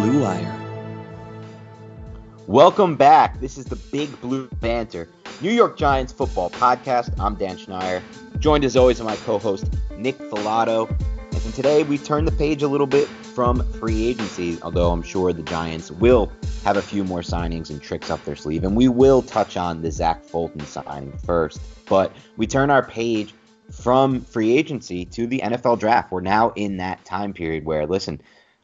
Blue Wire. Welcome back. This is the Big Blue Banter, New York Giants football podcast. I'm Dan Schneier, joined as always by my co-host Nick Falato. And today we turn the page a little bit from free agency, although I'm sure the Giants will have a few more signings and tricks up their sleeve. And we will touch on the Zach Fulton signing first. But we turn our page from free agency to the NFL draft. We're now in that time period where, listen,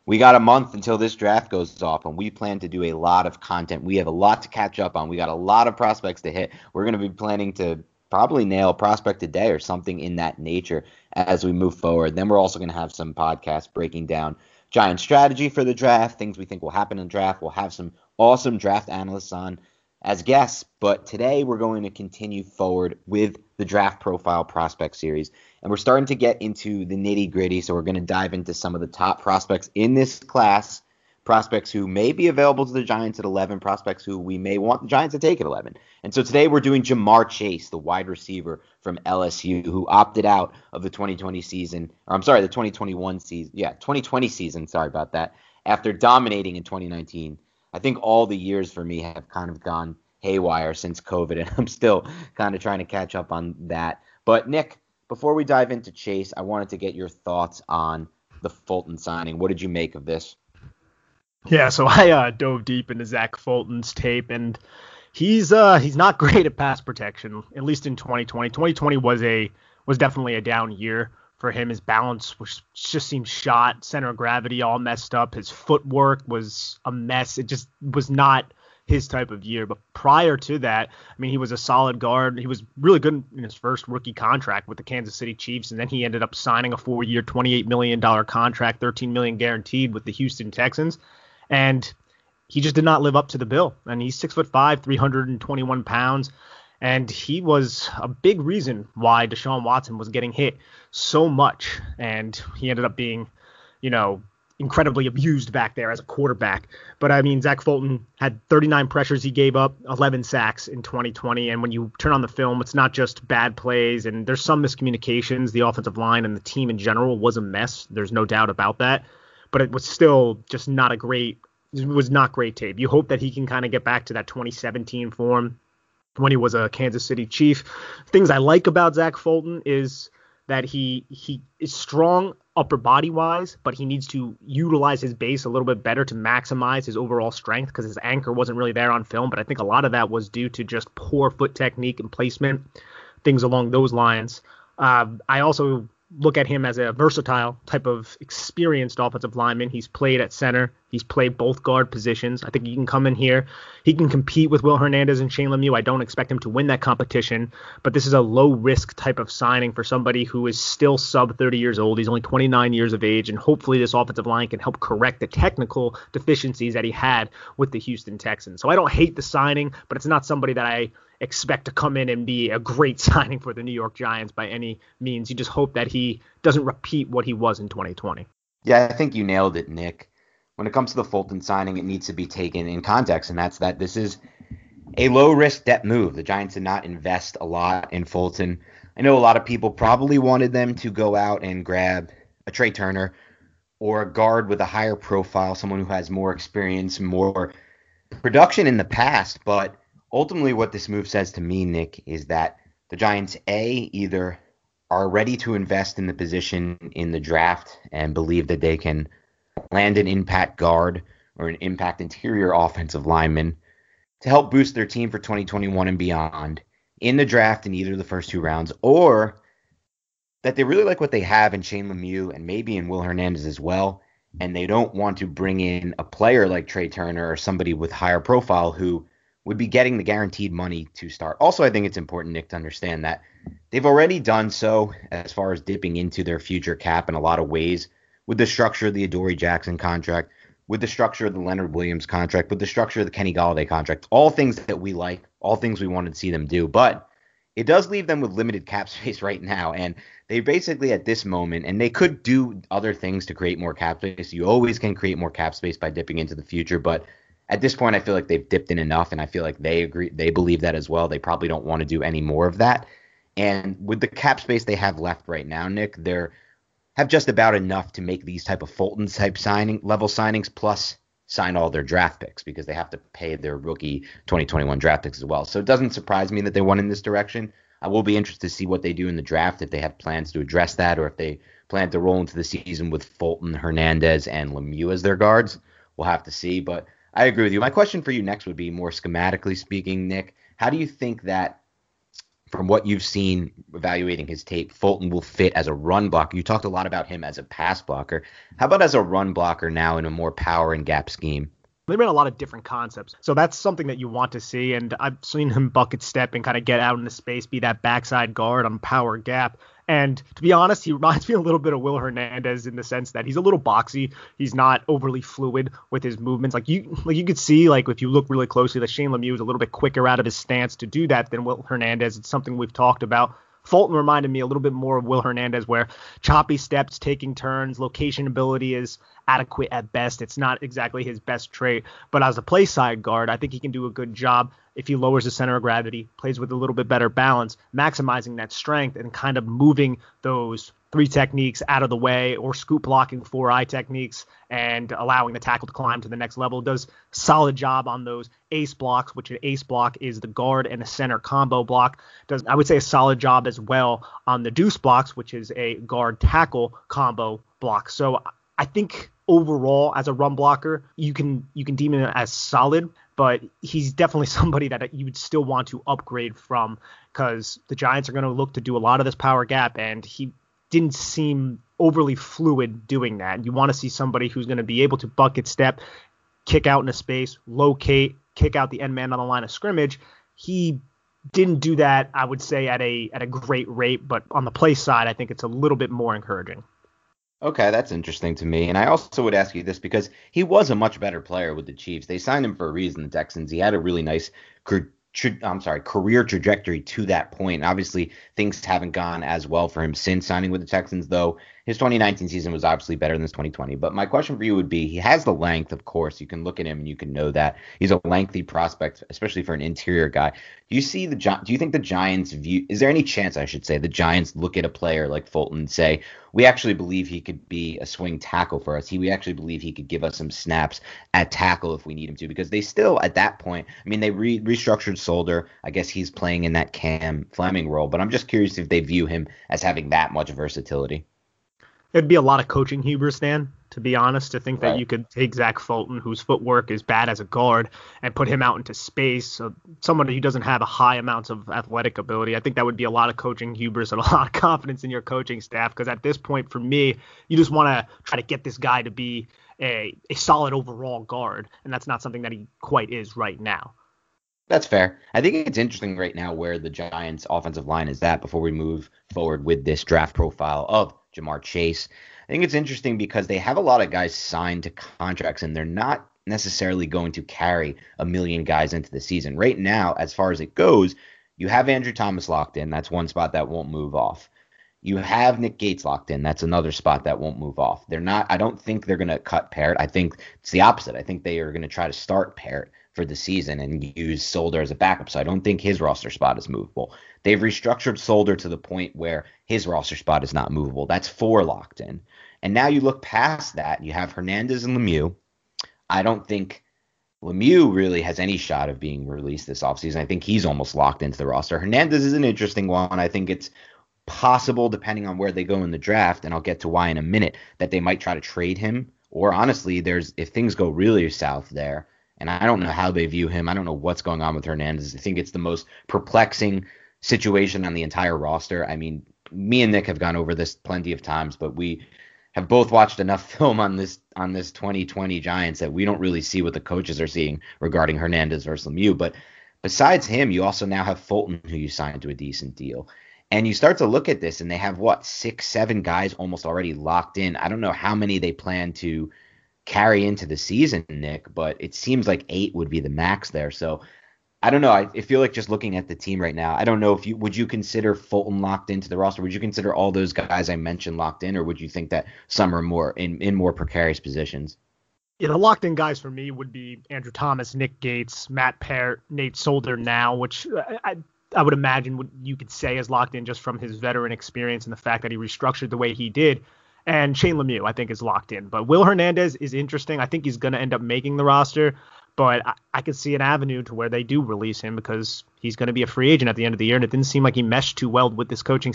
we got a month until this draft goes off, and we plan to do a lot of content. We have a lot to catch up on. We got a lot of prospects to hit. We're going to be planning to probably nail prospect a day or something in that nature as we move forward. Then we're also going to have some podcasts breaking down giant strategy for the draft, things we think will happen in draft. We'll have some awesome draft analysts on as guests, but today we're going to continue forward with the draft profile prospect series. And we're starting to get into the nitty gritty. So we're going to dive into some of the top prospects in this class prospects who may be available to the Giants at 11, prospects who we may want the Giants to take at 11. And so today we're doing Ja'Marr Chase, the wide receiver from LSU, who opted out of the 2020 season, or I'm sorry, the 2021 season. Yeah, 2020 season. Sorry about that. After dominating in 2019, I think all the years for me have kind of gone haywire since COVID, and I'm still kind of trying to catch up on that. But Nick, before we dive into Chase, I wanted to get your thoughts on the Fulton signing. What did you make of this? Yeah, so I uh, dove deep into Zach Fulton's tape, and he's uh, he's not great at pass protection, at least in 2020. 2020 was a was definitely a down year for him. His balance was just seemed shot, center of gravity all messed up. His footwork was a mess. It just was not his type of year. But prior to that, I mean, he was a solid guard. He was really good in his first rookie contract with the Kansas City Chiefs, and then he ended up signing a four-year, $28 million contract, 13 million guaranteed with the Houston Texans and he just did not live up to the bill. And he's six foot five, 321 pounds, and he was a big reason why Deshaun Watson was getting hit so much, and he ended up being, you know, incredibly abused back there as a quarterback. But I mean, Zach Fulton had 39 pressures he gave up, 11 sacks in 2020. And when you turn on the film, it's not just bad plays and there's some miscommunications. The offensive line and the team in general was a mess. There's no doubt about that but it was still just not a great it was not great tape. You hope that he can kind of get back to that 2017 form when he was a Kansas City Chief. Things I like about Zach Fulton is that he he is strong upper body wise, but he needs to utilize his base a little bit better to maximize his overall strength because his anchor wasn't really there on film. But I think a lot of that was due to just poor foot technique and placement, things along those lines. Uh, I also look at him as a versatile type of experienced offensive lineman. He's played at center. He's played both guard positions. I think he can come in here. He can compete with Will Hernandez and Shane Lemieux. I don't expect him to win that competition, but this is a low risk type of signing for somebody who is still sub 30 years old. He's only 29 years of age, and hopefully this offensive line can help correct the technical deficiencies that he had with the Houston Texans. So I don't hate the signing, but it's not somebody that I expect to come in and be a great signing for the New York Giants by any means. You just hope that he doesn't repeat what he was in 2020. Yeah, I think you nailed it, Nick. When it comes to the Fulton signing, it needs to be taken in context, and that's that this is a low risk debt move. The Giants did not invest a lot in Fulton. I know a lot of people probably wanted them to go out and grab a Trai Turner or a guard with a higher profile, someone who has more experience, more production in the past, but ultimately what this move says to me, Nick, is that the Giants a either are ready to invest in the position in the draft and believe that they can land an impact guard or an impact interior offensive lineman to help boost their team for 2021 and beyond in the draft in either the first two rounds, or that they really like what they have in Shane Lemieux and maybe in Will Hernandez as well, and they don't want to bring in a player like Trai Turner or somebody with higher profile who would be getting the guaranteed money to start. Also, I think it's important, Nick, to understand that they've already done so as far as dipping into their future cap in a lot of ways with the structure of the Adoree Jackson contract, with the structure of the Leonard Williams contract, with the structure of the Kenny Golladay contract, all things that we like, all things we wanted to see them do. But it does leave them with limited cap space right now. And they basically at this moment, and they could do other things to create more cap space. You always can create more cap space by dipping into the future, but at this point, I feel like they've dipped in enough, and I feel like they agree, they believe that as well. They probably don't want to do any more of that. And with the cap space they have left right now, Nick, they're have just about enough to make these type of Fulton type signing level signings, plus sign all their draft picks because they have to pay their rookie 2021 draft picks as well. So it doesn't surprise me that they went in this direction. I will be interested to see what they do in the draft if they have plans to address that or if they plan to roll into the season with Fulton, Hernandez, and Lemieux as their guards. We'll have to see, but I agree with you. My question for you next would be more schematically speaking, Nick. How do you think that, from what you've seen evaluating his tape, Fulton will fit as a run blocker? You talked a lot about him as a pass blocker. How about as a run blocker now in a more power and gap scheme? They ran a lot of different concepts. So that's something that you want to see. And I've seen him bucket step and kind of get out in the space, be that backside guard on power gap. And to be honest, he reminds me a little bit of Will Hernandez in the sense that he's a little boxy. He's not overly fluid with his movements. Like you, like you could see, like if you look really closely, that Shane Lemieux is a little bit quicker out of his stance to do that than Will Hernandez. It's something we've talked about. Fulton reminded me a little bit more of Will Hernandez, where choppy steps, taking turns, location ability is adequate at best. It's not exactly his best trait, but as a play side guard, I think he can do a good job if he lowers the center of gravity, plays with a little bit better balance, maximizing that strength and kind of moving those three techniques out of the way or scoop blocking four eye techniques and allowing the tackle to climb to the next level. Does solid job on those ace blocks, which an ace block is the guard and a center combo block. Does I would say a solid job as well on the deuce blocks, which is a guard tackle combo block. So I think overall as a run blocker, you can you can deem him as solid, but he's definitely somebody that you would still want to upgrade from because the Giants are going to look to do a lot of this power gap, and he didn't seem overly fluid doing that. You want to see somebody who's going to be able to bucket step, kick out in into space, locate, kick out the end man on the line of scrimmage. He didn't do that, I would say, at a at a great rate, but on the play side, I think it's a little bit more encouraging. Okay, that's interesting to me. And I also would ask you this because he was a much better player with the Chiefs. They signed him for a reason, the Texans. He had a really nice tra- I'm sorry, career trajectory to that point. Obviously, things haven't gone as well for him since signing with the Texans, though his 2019 season was obviously better than his 2020. But my question for you would be: He has the length, of course. You can look at him and you can know that he's a lengthy prospect, especially for an interior guy. Do you see the do you think the Giants view? Is there any chance I should say the Giants look at a player like Fulton and say, we actually believe he could be a swing tackle for us. He we actually believe he could give us some snaps at tackle if we need him to, because they still at that point. I mean, they re- restructured Solder. I guess he's playing in that Cam Fleming role, but I'm just curious if they view him as having that much versatility it'd be a lot of coaching hubris, Dan, to be honest, to think that Right. you could take Zach Fulton, whose footwork is bad as a guard, and put him out into space. So someone who doesn't have a high amount of athletic ability. I think that would be a lot of coaching hubris and a lot of confidence in your coaching staff. Because at this point, for me, you just want to try to get this guy to be a, a solid overall guard, and that's not something that he quite is right now. That's fair. I think it's interesting right now where the Giants' offensive line is at before we move forward with this draft profile of Ja'Marr Chase. I think it's interesting because they have a lot of guys signed to contracts and they're not necessarily going to carry a million guys into the season. Right now, as far as it goes, you have Andrew Thomas locked in. That's one spot that won't move off. You have Nick Gates locked in. That's another spot that won't move off. They're not. I don't think they're going to cut Peart. I think it's the opposite. I think they are going to try to start Peart for the season and use Solder as a backup. So I don't think his roster spot is movable. They've restructured Solder to the point where his roster spot is not movable. That's four locked in. And now you look past that. You have Hernandez and Lemieux. I don't think Lemieux really has any shot of being released this offseason. I think he's almost locked into the roster. Hernandez is an interesting one. I think it's possible, depending on where they go in the draft, and I'll get to why in a minute, that they might try to trade him. Or honestly, there's if things go really south there, and I don't know how they view him. I don't know what's going on with Hernandez. I think it's the most perplexing situation on the entire roster. I mean, me and Nick have gone over this plenty of times, but we have both watched enough film on this on this 2020 Giants that we don't really see what the coaches are seeing regarding Hernandez versus Lemieux. But besides him, you also now have Fulton, who you signed to a decent deal. And you start to look at this, and they have what six, seven guys almost already locked in. I don't know how many they plan to carry into the season, Nick, but it seems like eight would be the max there. So I don't know. I, I feel like just looking at the team right now, I don't know if you would you consider Fulton locked into the roster. Would you consider all those guys I mentioned locked in, or would you think that some are more in, in more precarious positions? Yeah, the locked in guys for me would be Andrew Thomas, Nick Gates, Matt Peart, Nate Solder now, which I, I, I would imagine what you could say is locked in just from his veteran experience and the fact that he restructured the way he did. And Shane Lemieux, I think, is locked in. But Will Hernandez is interesting. I think he's going to end up making the roster. But I, I could see an avenue to where they do release him because he's going to be a free agent at the end of the year. And it didn't seem like he meshed too well with this coaching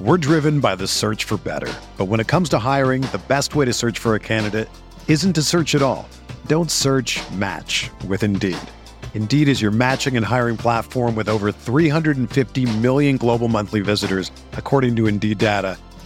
We're driven by the search for better. But when it comes to hiring, the best way to search for a candidate isn't to search at all. Don't search match with Indeed. Indeed is your matching and hiring platform with over 350 million global monthly visitors, according to Indeed data,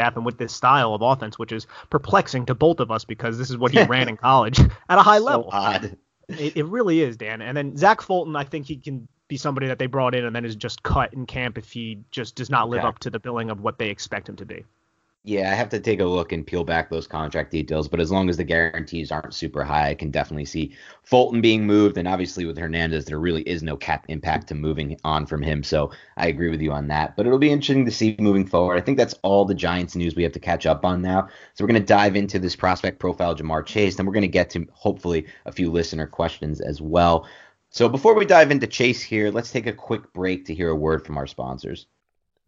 Staff and with this style of offense, which is perplexing to both of us because this is what he ran in college at a high So level. odd. It, it really is, Dan. And then Zach Fulton, I think he can be somebody that they brought in and then is just cut in camp if he just does not live Okay. up to the billing of what they expect him to be. Yeah, I have to take a look and peel back those contract details, but as long as the guarantees aren't super high, I can definitely see Fulton being moved. And obviously, with Hernandez, there really is no cap impact to moving on from him. So I agree with you on that. But it'll be interesting to see moving forward. I think that's all the Giants news we have to catch up on now. So we're going to dive into this prospect profile, Ja'Marr Chase, and we're going to get to hopefully a few listener questions as well. So before we dive into Chase here, let's take a quick break to hear a word from our sponsors.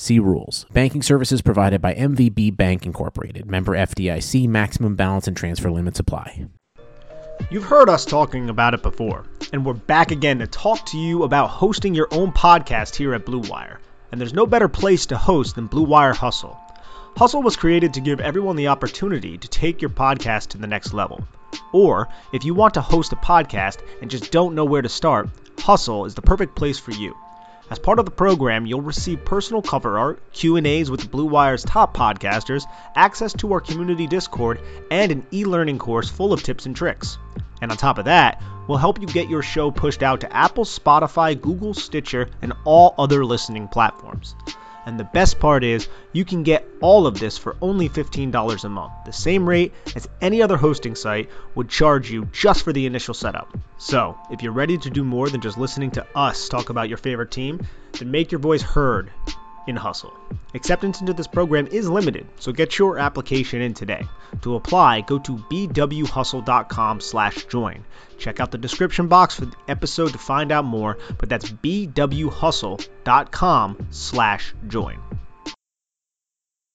See rules. Banking services provided by MVB Bank Incorporated. Member FDIC. Maximum balance and transfer limits apply. You've heard us talking about it before, and we're back again to talk to you about hosting your own podcast here at Blue Wire. And there's no better place to host than Blue Wire Hustle. Hustle was created to give everyone the opportunity to take your podcast to the next level. Or, if you want to host a podcast and just don't know where to start, Hustle is the perfect place for you. As part of the program, you'll receive personal cover art, Q&As with Blue Wire's top podcasters, access to our community Discord, and an e-learning course full of tips and tricks. And on top of that, we'll help you get your show pushed out to Apple, Spotify, Google, Stitcher, and all other listening platforms. And the best part is, you can get all of this for only $15 a month, the same rate as any other hosting site would charge you just for the initial setup. So, if you're ready to do more than just listening to us talk about your favorite team, then make your voice heard in Hustle. Acceptance into this program is limited, so get your application in today. To apply, go to bwhustle.com/join. Check out the description box for the episode to find out more, but that's bwhustle.com/join.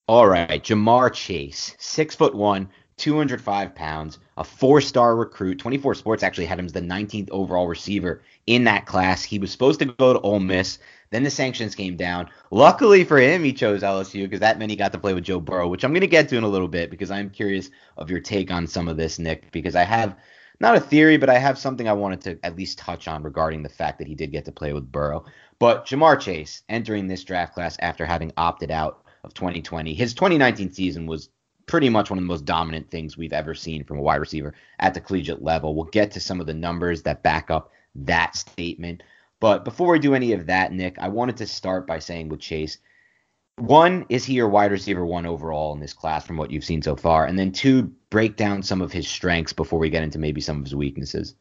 All right, Ja'Marr Chase, six foot one, 205 pounds, a four-star recruit. 24 Sports actually had him as the 19th overall receiver in that class. He was supposed to go to Ole Miss. Then the sanctions came down. Luckily for him, he chose LSU because that meant he got to play with Joe Burrow, which I'm going to get to in a little bit because I'm curious of your take on some of this, Nick, because I have not a theory, but I have something I wanted to at least touch on regarding the fact that he did get to play with Burrow. But Ja'Marr Chase entering this draft class after having opted out of 2020. His 2019 season was pretty much one of the most dominant things we've ever seen from a wide receiver at the collegiate level. We'll get to some of the numbers that back up that statement. But before we do any of that, Nick, I wanted to start by saying with Chase, one, is he your wide receiver one overall in this class from what you've seen so far? And then two, break down some of his strengths before we get into maybe some of his weaknesses.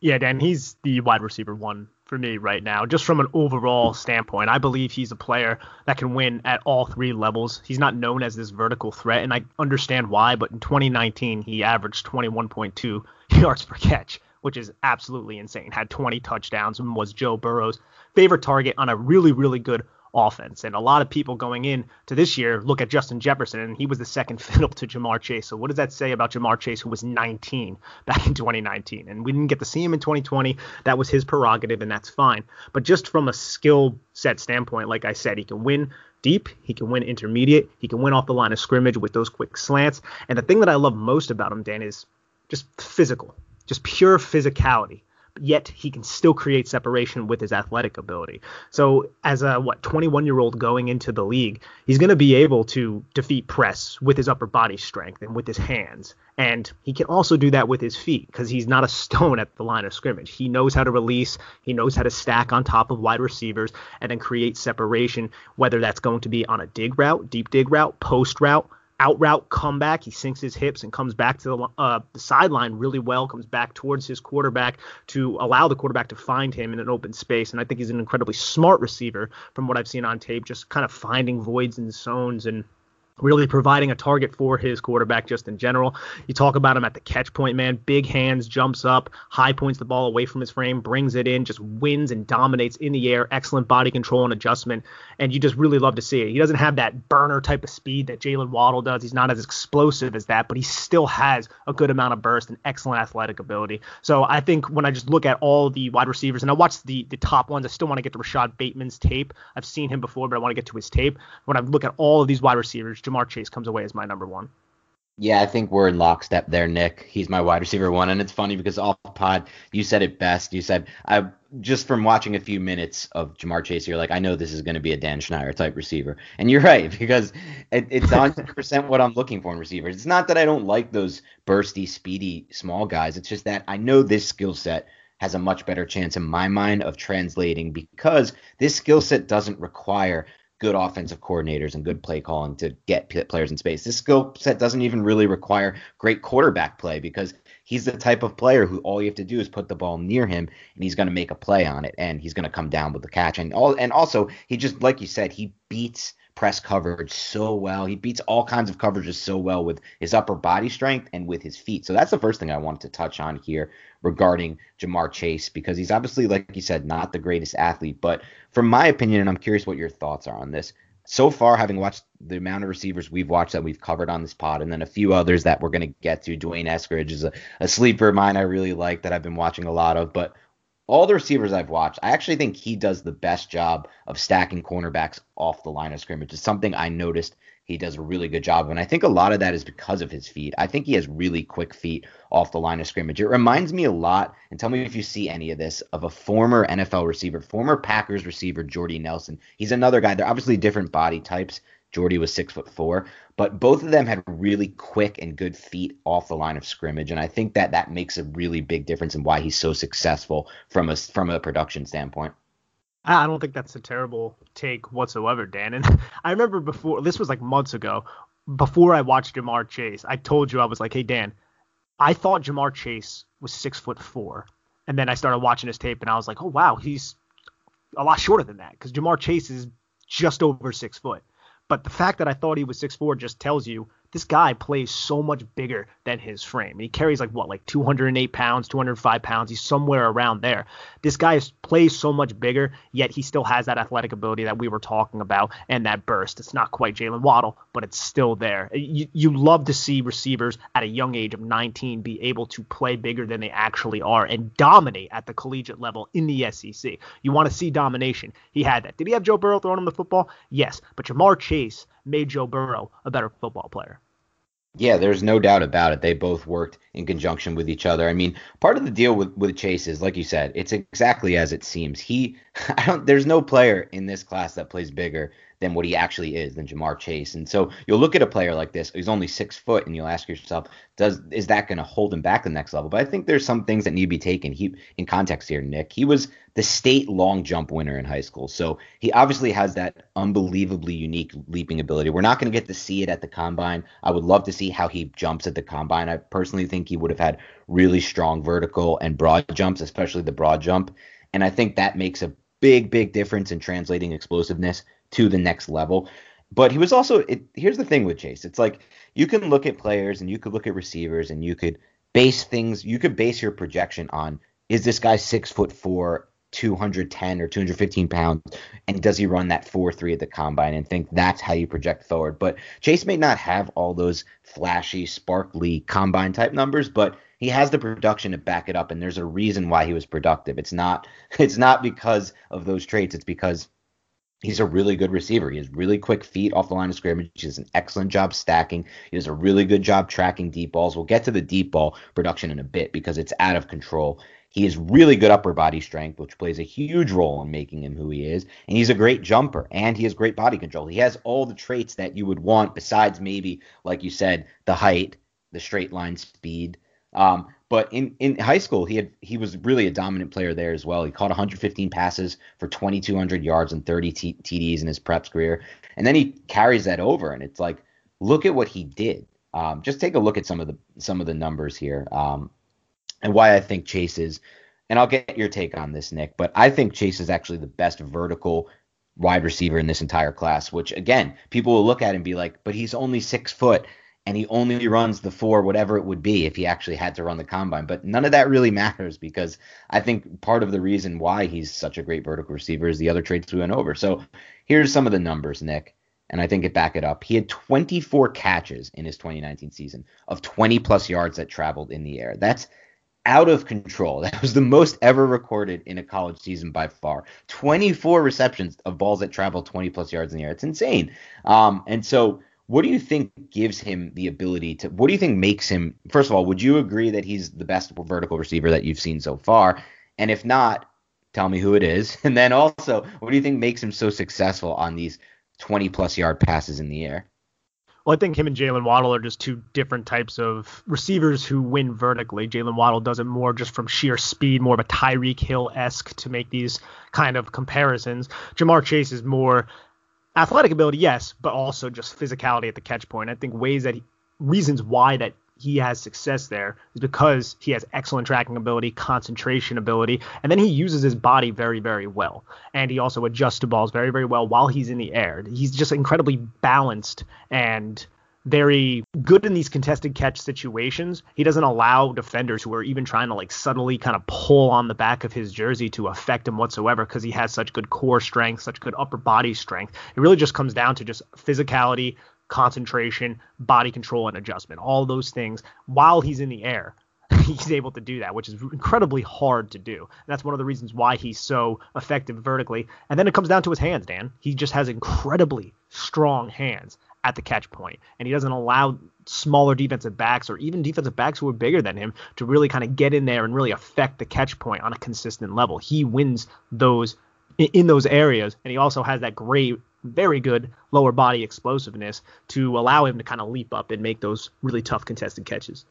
Yeah, Dan, he's the wide receiver one for me right now, just from an overall standpoint. I believe he's a player that can win at all three levels. He's not known as this vertical threat, and I understand why, but in 2019, he averaged 21.2 yards per catch, which is absolutely insane. Had 20 touchdowns and was Joe Burrow's favorite target on a really, really good offense. And a lot of people going in to this year look at Justin Jefferson, and he was the second fiddle to Ja'Marr Chase. So what does that say about Ja'Marr Chase, who was 19 back in 2019? And we didn't get to see him in 2020. That was his prerogative, and that's fine. But just from a skill set standpoint, like I said, he can win deep, he can win intermediate, he can win off the line of scrimmage with those quick slants. And the thing that I love most about him, Dan, is just physical, just pure physicality yet he can still create separation with his athletic ability. So as a what 21 year old going into the league, he's going to be able to defeat press with his upper body strength and with his hands. And he can also do that with his feet because he's not a stone at the line of scrimmage. He knows how to release, he knows how to stack on top of wide receivers and then create separation, whether that's going to be on a dig route, deep dig route, post route, out route comeback. He sinks his hips and comes back to the, uh, the sideline really well, comes back towards his quarterback to allow the quarterback to find him in an open space. And I think he's an incredibly smart receiver from what I've seen on tape, just kind of finding voids and zones and really providing a target for his quarterback just in general. You talk about him at the catch point, man. Big hands, jumps up, high points the ball away from his frame, brings it in, just wins and dominates in the air. Excellent body control and adjustment. And you just really love to see it. He doesn't have that burner type of speed that Jaylen Waddle does. He's not as explosive as that, but he still has a good amount of burst and excellent athletic ability. So I think when I just look at all the wide receivers, and I watch the the top ones, I still want to get to Rashod Bateman's tape. I've seen him before, but I want to get to his tape. When I look at all of these wide receivers, Ja'Marr Chase comes away as my number one. Yeah, I think we're in lockstep there, Nick. He's my wide receiver one, and it's funny because off pod you said it best. You said I just from watching a few minutes of Ja'Marr Chase, you're like, I know this is going to be a Dan Schneier type receiver, and you're right because it, it's 100 percent what I'm looking for in receivers. It's not that I don't like those bursty, speedy, small guys. It's just that I know this skill set has a much better chance in my mind of translating because this skill set doesn't require good offensive coordinators and good play calling to get players in space. This skill set doesn't even really require great quarterback play because he's the type of player who all you have to do is put the ball near him and he's going to make a play on it and he's going to come down with the catch and all and also he just like you said he beats press coverage so well. He beats all kinds of coverages so well with his upper body strength and with his feet. So that's the first thing I wanted to touch on here regarding Ja'Marr Chase because he's obviously, like you said, not the greatest athlete. But from my opinion, and I'm curious what your thoughts are on this. So far, having watched the amount of receivers we've watched that we've covered on this pod, and then a few others that we're going to get to. D'Wayne Eskridge is a, a sleeper of mine I really like that I've been watching a lot of. But all the receivers I've watched, I actually think he does the best job of stacking cornerbacks off the line of scrimmage. It's something I noticed he does a really good job of. And I think a lot of that is because of his feet. I think he has really quick feet off the line of scrimmage. It reminds me a lot, and tell me if you see any of this, of a former NFL receiver, former Packers receiver, Jordy Nelson. He's another guy. They're obviously different body types. Jordy was six foot four, but both of them had really quick and good feet off the line of scrimmage, and I think that that makes a really big difference in why he's so successful from a from a production standpoint. I don't think that's a terrible take whatsoever, Dan. And I remember before this was like months ago, before I watched Ja'Marr Chase, I told you I was like, hey Dan, I thought Ja'Marr Chase was six foot four, and then I started watching his tape, and I was like, oh wow, he's a lot shorter than that because Ja'Marr Chase is just over six foot. But the fact that I thought he was 6'4 just tells you this guy plays so much bigger than his frame. He carries like what, like 208 pounds, 205 pounds. He's somewhere around there. This guy plays so much bigger, yet he still has that athletic ability that we were talking about and that burst. It's not quite Jaylen Waddle, but it's still there. You, you love to see receivers at a young age of 19 be able to play bigger than they actually are and dominate at the collegiate level in the SEC. You want to see domination. He had that. Did he have Joe Burrow throwing him the football? Yes. But Ja'Marr Chase made Joe Burrow a better football player. Yeah, there's no doubt about it. They both worked in conjunction with each other. I mean, part of the deal with, with Chase is, like you said, it's exactly as it seems. He, I don't, there's no player in this class that plays bigger than what he actually is than Ja'Marr Chase. And so you'll look at a player like this, he's only six foot, and you'll ask yourself, does is that going to hold him back the next level? But I think there's some things that need to be taken he, in context here, Nick. He was the state long jump winner in high school. So he obviously has that unbelievably unique leaping ability. We're not going to get to see it at the combine. I would love to see how he jumps at the combine. I personally think he would have had really strong vertical and broad jumps, especially the broad jump. And I think that makes a big, big difference in translating explosiveness to the next level. But he was also it, here's the thing with Chase. It's like you can look at players and you could look at receivers and you could base things. You could base your projection on is this guy six foot four, 210 or 215 pounds, and does he run that four three at the combine and think that's how you project forward? But Chase may not have all those flashy, sparkly combine type numbers, but he has the production to back it up, and there's a reason why he was productive. It's not it's not because of those traits. It's because He's a really good receiver. He has really quick feet off the line of scrimmage. He does an excellent job stacking. He does a really good job tracking deep balls. We'll get to the deep ball production in a bit because it's out of control. He has really good upper body strength, which plays a huge role in making him who he is. And he's a great jumper and he has great body control. He has all the traits that you would want besides maybe, like you said, the height, the straight line speed, um, but in, in high school, he had he was really a dominant player there as well. He caught 115 passes for 2,200 yards and 30 T- TDs in his preps career, and then he carries that over, and it's like, look at what he did. Um, just take a look at some of the some of the numbers here, um, and why I think Chase is. And I'll get your take on this, Nick. But I think Chase is actually the best vertical wide receiver in this entire class. Which again, people will look at and be like, but he's only six foot and he only runs the four, whatever it would be if he actually had to run the combine. But none of that really matters because I think part of the reason why he's such a great vertical receiver is the other traits we went over. So here's some of the numbers, Nick, and I think it back it up. He had 24 catches in his 2019 season of 20 plus yards that traveled in the air. That's out of control. That was the most ever recorded in a college season by far. 24 receptions of balls that travel 20 plus yards in the air. It's insane. Um, and so what do you think gives him the ability to? What do you think makes him? First of all, would you agree that he's the best vertical receiver that you've seen so far? And if not, tell me who it is. And then also, what do you think makes him so successful on these 20 plus yard passes in the air? Well, I think him and Jaylen Waddle are just two different types of receivers who win vertically. Jaylen Waddle does it more just from sheer speed, more of a Tyreek Hill esque to make these kind of comparisons. Ja'Marr Chase is more athletic ability, yes, but also just physicality at the catch point. I think ways that he, reasons why that he has success there is because he has excellent tracking ability, concentration ability, and then he uses his body very, very well. And he also adjusts to balls very, very well while he's in the air. He's just incredibly balanced and very good in these contested catch situations. He doesn't allow defenders who are even trying to like subtly kind of pull on the back of his jersey to affect him whatsoever because he has such good core strength, such good upper body strength. It really just comes down to just physicality, concentration, body control, and adjustment. All those things while he's in the air. He's able to do that, which is incredibly hard to do. And that's one of the reasons why he's so effective vertically. And then it comes down to his hands, Dan. He just has incredibly strong hands at the catch point, and he doesn't allow smaller defensive backs or even defensive backs who are bigger than him to really kind of get in there and really affect the catch point on a consistent level. He wins those in those areas, and he also has that great, very good lower body explosiveness to allow him to kind of leap up and make those really tough contested catches.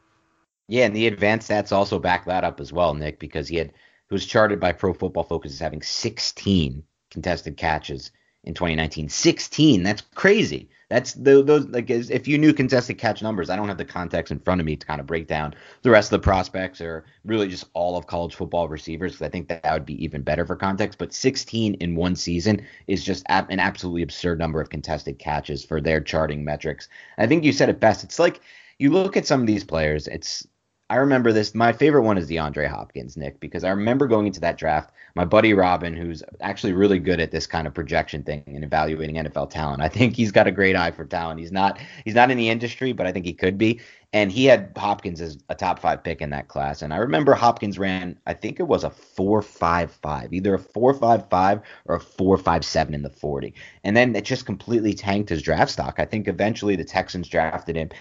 Yeah, and the advanced stats also back that up as well, Nick, because he had he was charted by Pro Football Focus as having 16 contested catches in 2019. 16, that's crazy. That's the, those like if you knew contested catch numbers, I don't have the context in front of me to kind of break down the rest of the prospects or really just all of college football receivers because I think that, that would be even better for context. But 16 in one season is just an absolutely absurd number of contested catches for their charting metrics. I think you said it best. It's like you look at some of these players. It's I remember this. My favorite one is DeAndre Hopkins, Nick, because I remember going into that draft. My buddy Robin, who's actually really good at this kind of projection thing and evaluating NFL talent, I think he's got a great eye for talent. He's not he's not in the industry, but I think he could be. And he had Hopkins as a top five pick in that class. And I remember Hopkins ran, I think it was a four five five, either a four five five or a four five seven in the forty. And then it just completely tanked his draft stock. I think eventually the Texans drafted him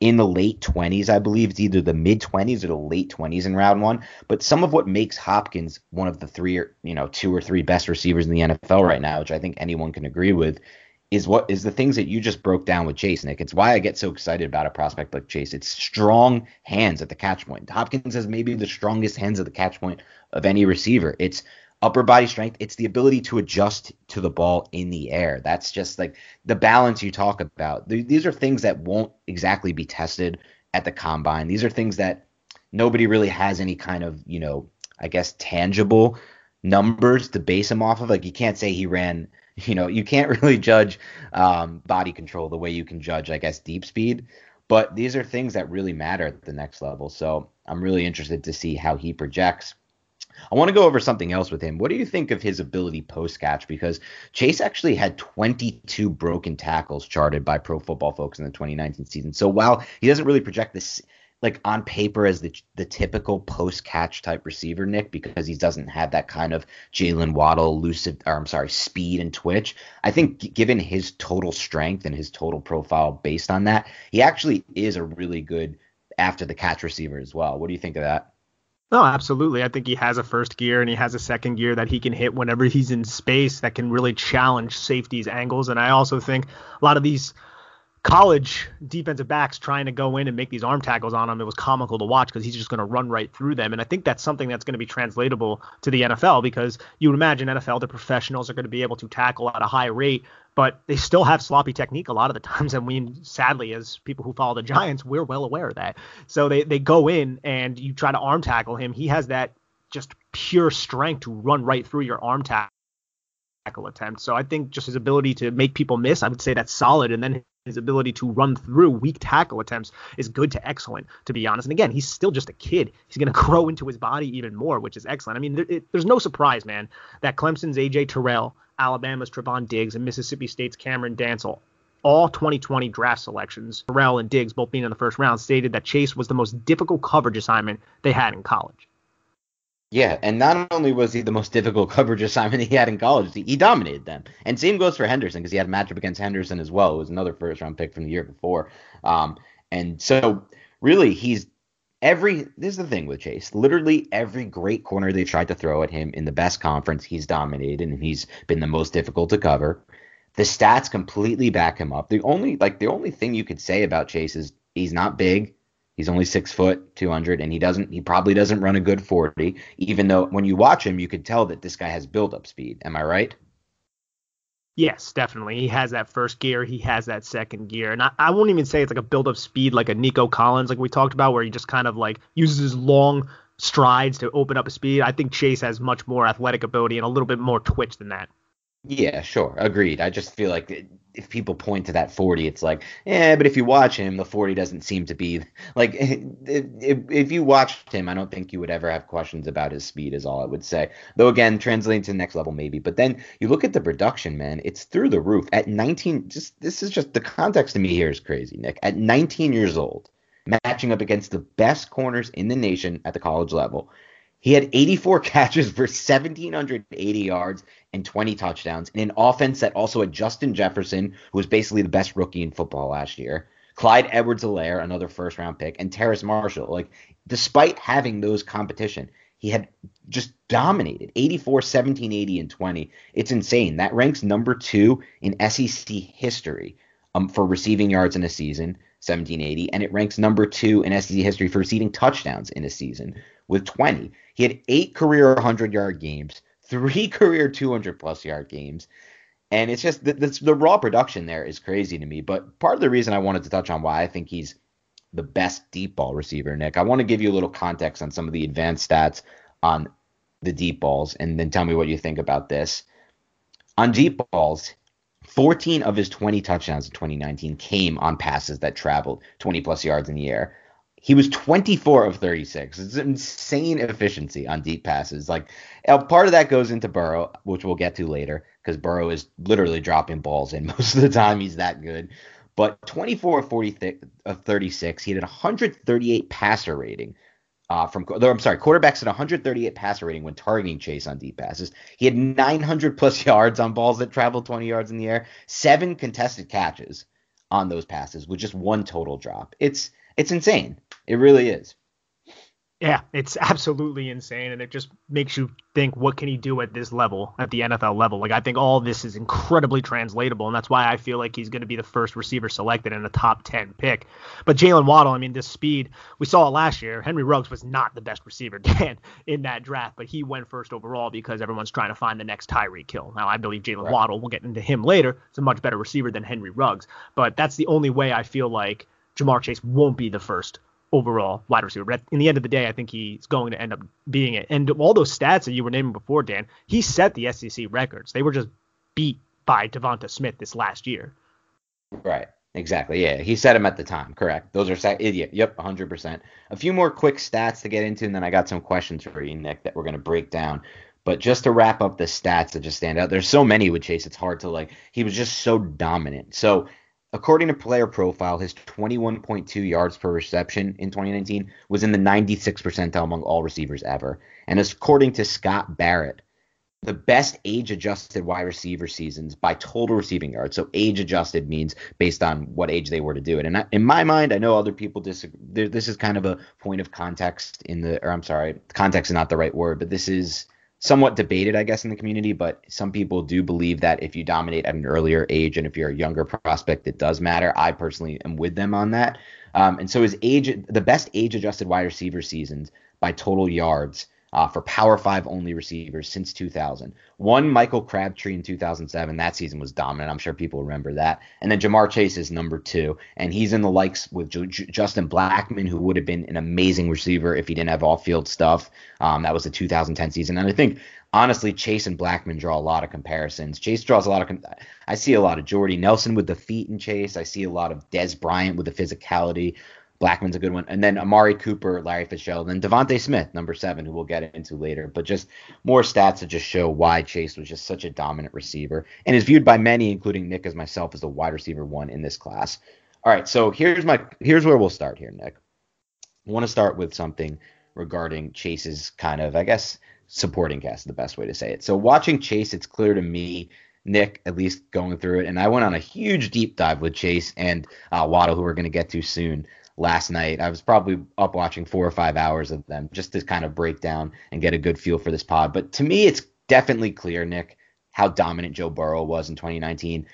in the late 20s, I believe. It's either the mid 20s or the late 20s in round one. But some of what makes Hopkins one of the three or, you know, two or three best receivers in the NFL right now, which I think anyone can agree with, is what is the things that you just broke down with Chase, Nick. It's why I get so excited about a prospect like Chase. It's strong hands at the catch point. Hopkins has maybe the strongest hands at the catch point of any receiver. It's upper body strength. It's the ability to adjust to the ball in the air. That's just like the balance you talk about. These are things that won't exactly be tested at the combine. These are things that nobody really has any kind of, you know, I guess tangible numbers to base him off of. Like you can't say he ran, you know, you can't really judge um, body control the way you can judge, I guess, deep speed. But these are things that really matter at the next level. So I'm really interested to see how he projects. I want to go over something else with him. What do you think of his ability post catch? Because Chase actually had 22 broken tackles charted by Pro Football Focus in the 2019 season. So while he doesn't really project this like on paper as the the typical post catch type receiver, Nick, because he doesn't have that kind of Jaylen Waddle elusive, or I'm sorry, speed and twitch. I think given his total strength and his total profile based on that, he actually is a really good after the catch receiver as well. What do you think of that? No, absolutely. I think he has a first gear and he has a second gear that he can hit whenever he's in space that can really challenge safety's angles. And I also think a lot of these college defensive backs trying to go in and make these arm tackles on him, it was comical to watch because he's just going to run right through them. And I think that's something that's going to be translatable to the NFL because you would imagine NFL, the professionals are going to be able to tackle at a high rate, but they still have sloppy technique a lot of the times. And we, sadly, as people who follow the Giants, we're well aware of that. So they, they go in and you try to arm tackle him. He has that just pure strength to run right through your arm tackle attempt. So I think just his ability to make people miss, I would say that's solid. And then his ability to run through weak tackle attempts is good to excellent, to be honest. And again, he's still just a kid. He's going to grow into his body even more, which is excellent. I mean, there, it, there's no surprise, man, that Clemson's AJ Terrell, Alabama's Trevon Diggs, and Mississippi State's Cameron Dantzler all 2020 draft selections, Terrell and Diggs both being in the first round, stated that Chase was the most difficult coverage assignment they had in college. Yeah, and not only was he the most difficult coverage assignment he had in college, he, dominated them. And same goes for Henderson because he had a matchup against Henderson as well. It was another first round pick from the year before. Um, and so really, he's every. This is the thing with Chase. Literally every great corner they tried to throw at him in the best conference, he's dominated and he's been the most difficult to cover. The stats completely back him up. The only like the only thing you could say about Chase is he's not big. He's only six foot, 200, and he doesn't. He probably doesn't run a good 40. Even though when you watch him, you could tell that this guy has build-up speed. Am I right? Yes, definitely. He has that first gear. He has that second gear. And I, I won't even say it's like a build up speed like a Nico Collins, like we talked about, where he just kind of like uses his long strides to open up a speed. I think Chase has much more athletic ability and a little bit more twitch than that. Yeah, sure. Agreed. I just feel like if people point to that 40, it's like, yeah, but if you watch him, the 40 doesn't seem to be like if, if you watched him, I don't think you would ever have questions about his speed is all I would say. Though again, translating to the next level maybe. But then you look at the production, man, it's through the roof. At 19, just this is just the context to me here is crazy, Nick. At 19 years old, matching up against the best corners in the nation at the college level. He had 84 catches for 1,780 yards and 20 touchdowns in an offense that also had Justin Jefferson, who was basically the best rookie in football last year, Clyde Edwards-Helaire, another first round pick, and Terrace Marshall. Like, despite having those competition, he had just dominated 84, 17, 80, and 20. It's insane. That ranks number two in SEC history um, for receiving yards in a season. 1780, and it ranks number two in SEC history for receiving touchdowns in a season with 20. He had eight career 100 yard games, three career 200 plus yard games. And it's just the, the, the, raw production there is crazy to me. But part of the reason I wanted to touch on why I think he's the best deep ball receiver, Nick, I want to give you a little context on some of the advanced stats on the deep balls and then tell me what you think about this. On deep balls, 14 of his 20 touchdowns in 2019 came on passes that traveled 20 plus yards in the air. He was 24 of 36. It's insane efficiency on deep passes. Like part of that goes into Burrow, which we'll get to later, because Burrow is literally dropping balls in most of the time. He's that good. But 24 of 40 of 36, he had a 138 passer rating, uh, from I'm sorry, quarterbacks at 138 passer rating when targeting Chase on deep passes. He had 900 plus yards on balls that traveled 20 yards in the air, seven contested catches on those passes with just one total drop. It's it's insane. It really is. Yeah, it's absolutely insane, and it just makes you think, what can he do at this level, at the NFL level? Like, I think all this is incredibly translatable, and that's why I feel like he's going to be the first receiver selected in a top 10 pick. But Jaylen Waddle, I mean, this speed, we saw it last year. Henry Ruggs was not the best receiver, Dan, in that draft, but he went first overall because everyone's trying to find the next Tyreek Hill. Now, I believe Jaylen right. Waddle, we'll get into him later, is a much better receiver than Henry Ruggs, but that's the only way I feel like Ja'Marr Chase won't be the first overall wide receiver. But in the end of the day, I think he's going to end up being it. And all those stats that you were naming before, Dan, he set the SEC records. They were just beat by DeVonta Smith this last year. Right. Exactly. Yeah, he set him at the time. Correct. Those are sec- idiot. Yep, 100%. A few more quick stats to get into, and then I got some questions for you, Nick, that we're going to break down. But just to wrap up the stats that just stand out, there's so many with Chase. It's hard to like. He was just so dominant. So According to Player Profile, his 21.2 yards per reception in 2019 was in the 96th percentile among all receivers ever. And according to Scott Barrett, the best age adjusted wide receiver seasons by total receiving yards. So age adjusted means based on what age they were to do it. And I, in my mind, I know other people disagree. This is kind of a point of context in the, or I'm sorry, context is not the right word, but this is somewhat debated, I guess, in the community, but some people do believe that if you dominate at an earlier age and if you're a younger prospect, it does matter. I personally am with them on that. Um, and so his age, the best age adjusted wide receiver seasons by total yards uh, for Power Five only receivers since 2000. One Michael Crabtree in 2007. That season was dominant. I'm sure people remember that. And then Ja'Marr Chase is number two, and he's in the likes with J- J- Justin Blackmon, who would have been an amazing receiver if he didn't have off-field stuff. Um, that was the 2010 season, and I think honestly, Chase and Blackmon draw a lot of comparisons. Chase draws a lot of. Com- I see a lot of Jordy Nelson with the feet in Chase. I see a lot of Dez Bryant with the physicality. Blackmon's a good one. And then Amari Cooper, Larry Fitzgerald, and DeVonta Smith, number seven, who we'll get into later. But just more stats to just show why Chase was just such a dominant receiver and is viewed by many, including Nick as myself, as the wide receiver one in this class. All right, so here's my here's where we'll start here, Nick. I want to start with something regarding Chase's kind of, I guess, supporting cast, the best way to say it. So watching Chase, it's clear to me Nick, at least going through it. And I went on a huge deep dive with Chase and uh, Waddle, who we're going to get to soon, last night. I was probably up watching four or five hours of them just to kind of break down and get a good feel for this pod. But to me, it's definitely clear, Nick, how dominant Joe Burrow was in 2019.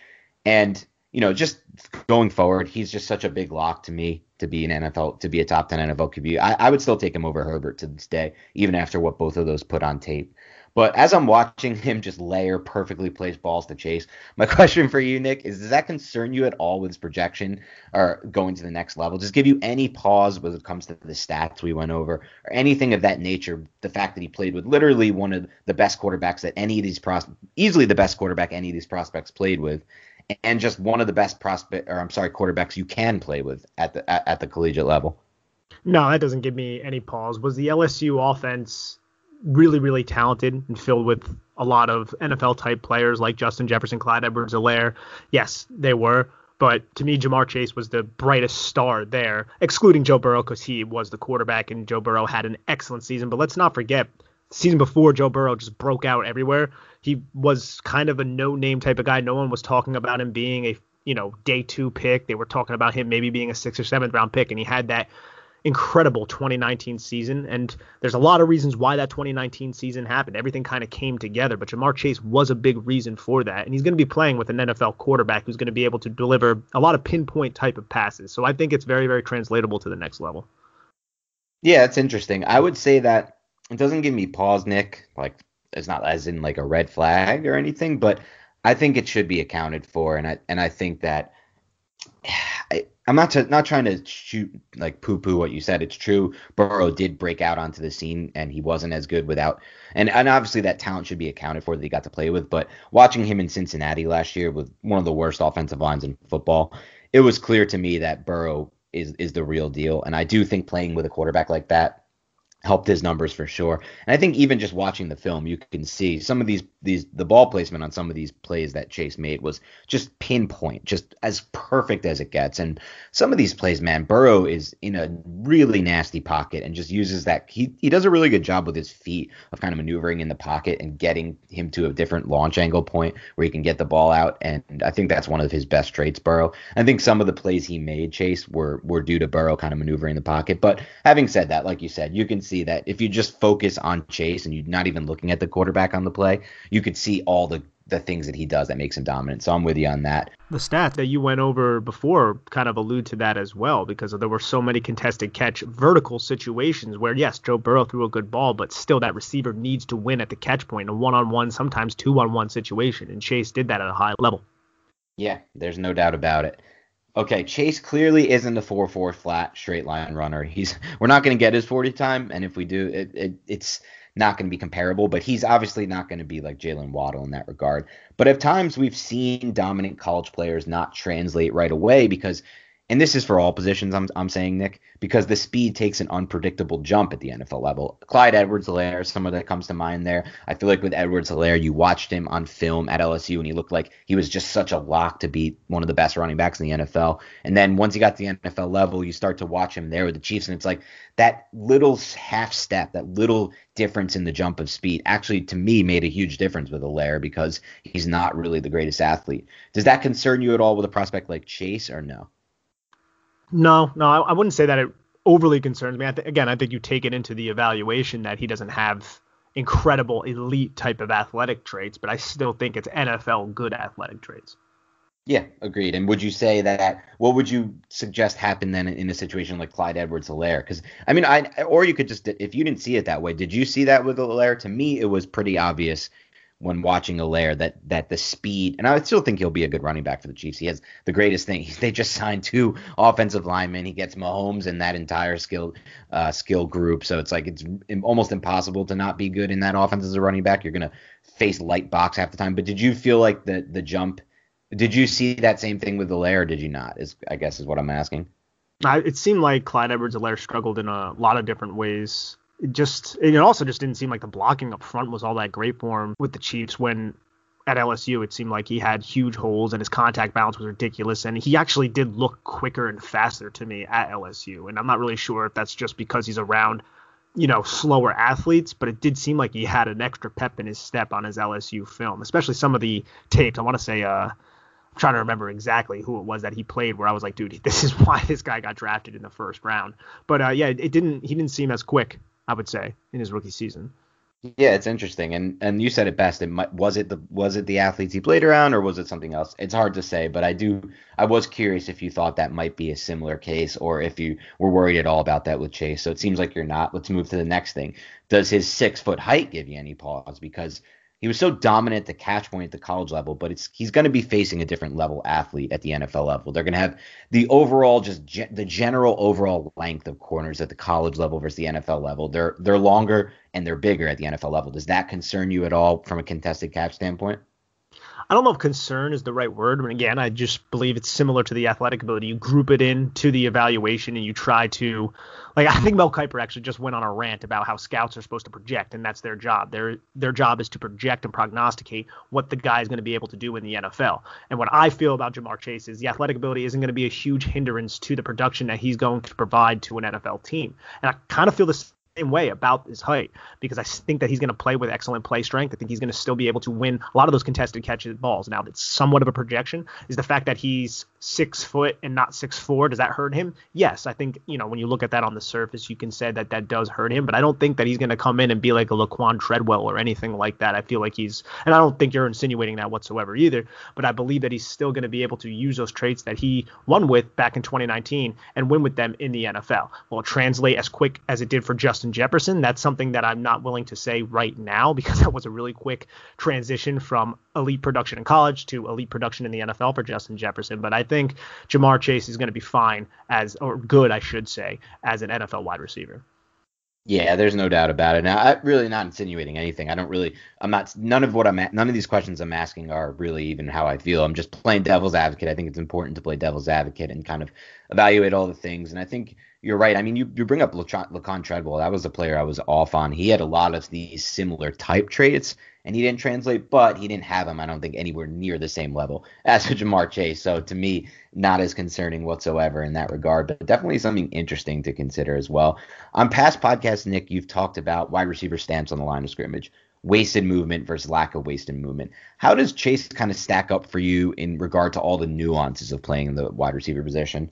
And, you know, just going forward, he's just such a big lock to me to be an NFL, to be a top 10 NFL QB. I, I would still take him over Herbert to this day, even after what both of those put on tape. But as I'm watching him just layer perfectly placed balls to chase, my question for you, Nick, is does that concern you at all with his projection or going to the next level? Just give you any pause when it comes to the stats we went over or anything of that nature? The fact that he played with literally one of the best quarterbacks that any of these pros, easily the best quarterback any of these prospects played with, and just one of the best prospect or I'm sorry quarterbacks you can play with at the at, at the collegiate level. No, that doesn't give me any pause. Was the LSU offense really, really talented and filled with a lot of NFL type players like Justin Jefferson, Clyde Edwards Helaire. Yes, they were. But to me, Ja'Marr Chase was the brightest star there, excluding Joe Burrow because he was the quarterback and Joe Burrow had an excellent season. But let's not forget, season before Joe Burrow just broke out everywhere. He was kind of a no-name type of guy. No one was talking about him being a you know day two pick. They were talking about him maybe being a sixth or seventh round pick, and he had that incredible 2019 season. And there's a lot of reasons why that 2019 season happened. Everything kind of came together, but Ja'Marr Chase was a big reason for that. And he's going to be playing with an NFL quarterback who's going to be able to deliver a lot of pinpoint type of passes. So I think it's very, very translatable to the next level. Yeah, it's interesting. I would say that it doesn't give me pause, Nick. Like it's not as in like a red flag or anything, but I think it should be accounted for, and I and I think that I, I'm not to, not trying to shoot like poo poo what you said. It's true. Burrow did break out onto the scene, and he wasn't as good without. And and obviously that talent should be accounted for that he got to play with. But watching him in Cincinnati last year with one of the worst offensive lines in football, it was clear to me that Burrow is is the real deal. And I do think playing with a quarterback like that helped his numbers for sure. And I think even just watching the film, you can see some of these these the ball placement on some of these plays that Chase made was just pinpoint, just as perfect as it gets. And some of these plays, man, Burrow is in a really nasty pocket and just uses that he he does a really good job with his feet of kind of maneuvering in the pocket and getting him to a different launch angle point where he can get the ball out. And I think that's one of his best traits, Burrow. I think some of the plays he made, Chase, were were due to Burrow kind of maneuvering the pocket. But having said that, like you said, you can see that if you just focus on Chase and you're not even looking at the quarterback on the play, you could see all the the things that he does that makes him dominant. So I'm with you on that. The stats that you went over before kind of allude to that as well because there were so many contested catch vertical situations where yes, Joe Burrow threw a good ball, but still that receiver needs to win at the catch point, a one-on-one, sometimes two-on-one situation, and Chase did that at a high level. Yeah, there's no doubt about it. Okay, Chase clearly isn't a 4-4 flat straight line runner. He's we're not going to get his 40 time, and if we do, it, it it's not going to be comparable. But he's obviously not going to be like Jaylen Waddle in that regard. But at times we've seen dominant college players not translate right away because and this is for all positions, I'm, I'm saying, Nick, because the speed takes an unpredictable jump at the NFL level. Clyde Edwards Helaire, someone that comes to mind there. I feel like with Edwards Helaire, you watched him on film at LSU and he looked like he was just such a lock to beat one of the best running backs in the NFL. And then once he got to the NFL level, you start to watch him there with the Chiefs, and it's like that little half step, that little difference in the jump of speed actually, to me, made a huge difference with Helaire because he's not really the greatest athlete. Does that concern you at all with a prospect like Chase or no? No, no, I, I wouldn't say that it overly concerns me. I th- again, I think you take it into the evaluation that he doesn't have incredible elite type of athletic traits, but I still think it's NFL good athletic traits. Yeah, agreed. And would you say that what would you suggest happen then in a situation like Clyde Edwards Helaire? Because I mean, I or you could just if you didn't see it that way, did you see that with Helaire? To me, it was pretty obvious when watching Helaire that that the speed and I still think he'll be a good running back for the Chiefs. He has the greatest thing. They just signed two offensive linemen. He gets Mahomes and that entire skill uh, skill group. So it's like it's almost impossible to not be good in that offense as a running back. You're gonna face light box half the time. But did you feel like the the jump? Did you see that same thing with? Or did you not? Is I guess is what I'm asking. I, it seemed like Clyde Edwards Helaire struggled in a lot of different ways it just it also just didn't seem like the blocking up front was all that great for him with the Chiefs when at LSU it seemed like he had huge holes and his contact balance was ridiculous and he actually did look quicker and faster to me at LSU and I'm not really sure if that's just because he's around you know slower athletes but it did seem like he had an extra pep in his step on his LSU film especially some of the tapes. I want to say uh I'm trying to remember exactly who it was that he played where I was like dude this is why this guy got drafted in the first round. But uh, yeah it, didn't he didn't seem as quick I would say, in his rookie season. Yeah, it's interesting, and and you said it best. It might, was it the was it the athletes he played around, or was it something else? It's hard to say, but I do I was curious if you thought that might be a similar case, or if you were worried at all about that with Chase. So it seems like you're not. Let's move to the next thing. Does his six foot height give you any pause? Because he was so dominant at the catch point at the college level, but it's he's going to be facing a different level athlete at the NFL level. They're going to have the overall just ge- the general overall length of corners at the college level versus the NFL level. They're they're longer and they're bigger at the NFL level. Does that concern you at all from a contested catch standpoint? I don't know if concern is the right word. But again, I just believe it's similar to the athletic ability. You group it into the evaluation and you try to, like, I think Mel Kiper actually just went on a rant about how scouts are supposed to project, and that's their job. Their their job is to project and prognosticate what the guy is going to be able to do in the NFL. And what I feel about Ja'Marr Chase is the athletic ability isn't going to be a huge hindrance to the production that he's going to provide to an NFL team. And I kind of feel this same way about his height because I think that he's going to play with excellent play strength. I think he's going to still be able to win a lot of those contested catches balls. Now, that's somewhat of a projection. Is the fact that he's six foot and not six four does that hurt him? Yes, I think you know when you look at that on the surface, you can say that that does hurt him. But I don't think that he's going to come in and be like a Laquon Treadwell or anything like that. I feel like he's, and I don't think you're insinuating that whatsoever either. But I believe that he's still going to be able to use those traits that he won with back in 2019 and win with them in the NFL. Will translate as quick as it did for Justin Jefferson? That's something that I'm not willing to say right now because that was a really quick transition from elite production in college to elite production in the NFL for Justin Jefferson. But I think Ja'Marr Chase is going to be fine as, or good, I should say, as an NFL wide receiver. Yeah, there's no doubt about it. Now, I'm really not insinuating anything. I don't really, I'm not, none of what I'm, none of these questions I'm asking are really even how I feel. I'm just playing devil's advocate. I think it's important to play devil's advocate and kind of evaluate all the things. And I think you're right. I mean, you, you bring up Laquon Treadwell. That was a player I was off on. He had a lot of these similar type traits, and he didn't translate, but he didn't have them, I don't think, anywhere near the same level as Ja'Marr Chase. So to me, not as concerning whatsoever in that regard, but definitely something interesting to consider as well. On past podcasts, Nick, you've talked about wide receiver stance on the line of scrimmage wasted movement versus lack of wasted movement. How does Chase kind of stack up for you in regard to all the nuances of playing the wide receiver position?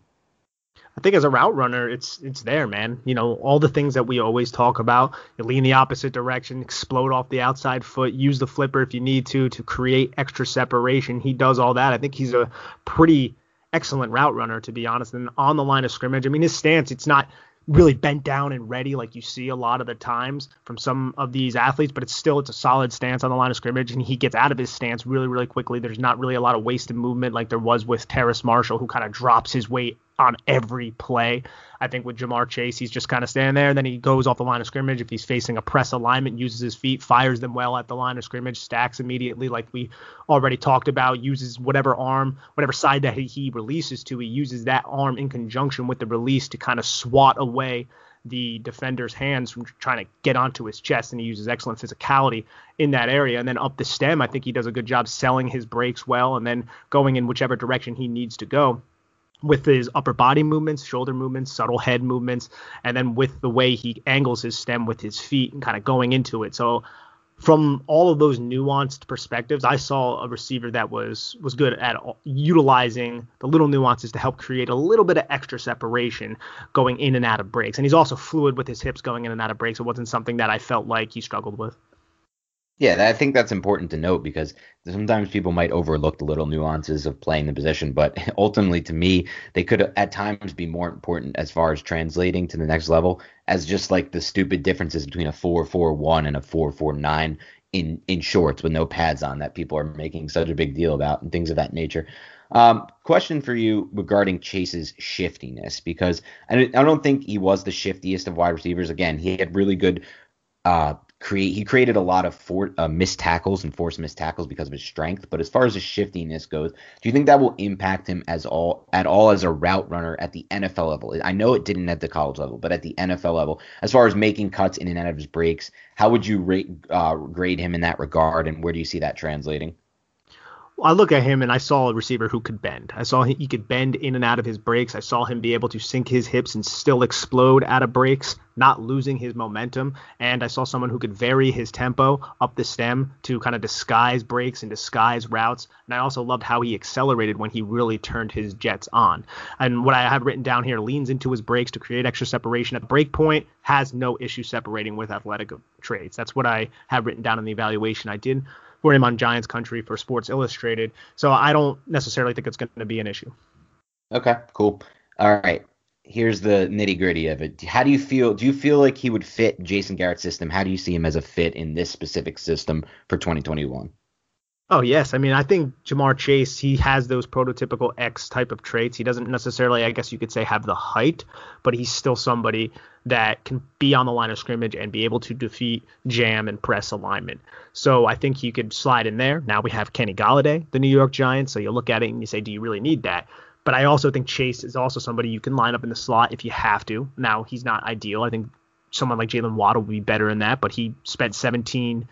I think as a route runner, it's it's there, man. You know, all the things that we always talk about. You lean the opposite direction, explode off the outside foot, use the flipper if you need to to create extra separation. He does all that. I think he's a pretty excellent route runner, to be honest. And on the line of scrimmage, I mean, his stance, it's not really bent down and ready like you see a lot of the times from some of these athletes, but it's still it's a solid stance on the line of scrimmage and he gets out of his stance really really quickly. There's not really a lot of wasted movement like there was with Terrace Marshall who kind of drops his weight on every play. I think with Ja'Marr Chase, he's just kind of standing there. Then he goes off the line of scrimmage. If he's facing a press alignment, uses his feet, fires them well at the line of scrimmage, stacks immediately, like we already talked about, uses whatever arm, whatever side that he releases to, he uses that arm in conjunction with the release to kind of swat away the defender's hands from trying to get onto his chest, and he uses excellent physicality in that area. And then up the stem, I think he does a good job selling his breaks well, and then going in whichever direction he needs to go with his upper body movements, shoulder movements, subtle head movements, and then with the way he angles his stem with his feet and kind of going into it. So from all of those nuanced perspectives, I saw a receiver that was was good at utilizing the little nuances to help create a little bit of extra separation going in and out of breaks. And he's also fluid with his hips going in and out of breaks. It wasn't something that I felt like he struggled with. Yeah, I think that's important to note because sometimes people might overlook the little nuances of playing the position, but ultimately, to me, they could at times be more important as far as translating to the next level as just like the stupid differences between a 4-4-1 and a 4-4-9 in in shorts with no pads on that people are making such a big deal about and things of that nature. Um, question for you regarding Chase's shiftiness because I, I don't think he was the shiftiest of wide receivers. Again, he had really good uh, create he created a lot of for, uh, missed tackles and forced missed tackles because of his strength. But as far as his shiftiness goes, do you think that will impact him as all at all as a route runner at the NFL level? I know it didn't at the college level, but at the NFL level, as far as making cuts in and out of his breaks, how would you rate uh, grade him in that regard, and where do you see that translating? I look at him and I saw a receiver who could bend. I saw he, could bend in and out of his breaks. I saw him be able to sink his hips and still explode out of breaks, not losing his momentum. And I saw someone who could vary his tempo up the stem to kind of disguise breaks and disguise routes. And I also loved how he accelerated when he really turned his jets on. And what I have written down here leans into his breaks to create extra separation at the break point, has no issue separating with athletic traits. That's what I have written down in the evaluation I did for him on Giants Country for Sports Illustrated. So I don't necessarily think it's going to be an issue. Okay, cool. All right. Here's the nitty gritty of it. How do you feel? Do you feel like he would fit Jason Garrett's system? How do you see him as a fit in this specific system for 2021? Oh yes, I mean I think Ja'Marr Chase he has those prototypical X type of traits. He doesn't necessarily, I guess you could say, have the height, but he's still somebody that can be on the line of scrimmage and be able to defeat jam and press alignment. So I think you could slide in there. Now we have Kenny Golladay, the New York Giants. So you look at it and you say, do you really need that? But I also think Chase is also somebody you can line up in the slot if you have to. Now he's not ideal. I think someone like Jaylen Waddle would be better in that, but he spent 17%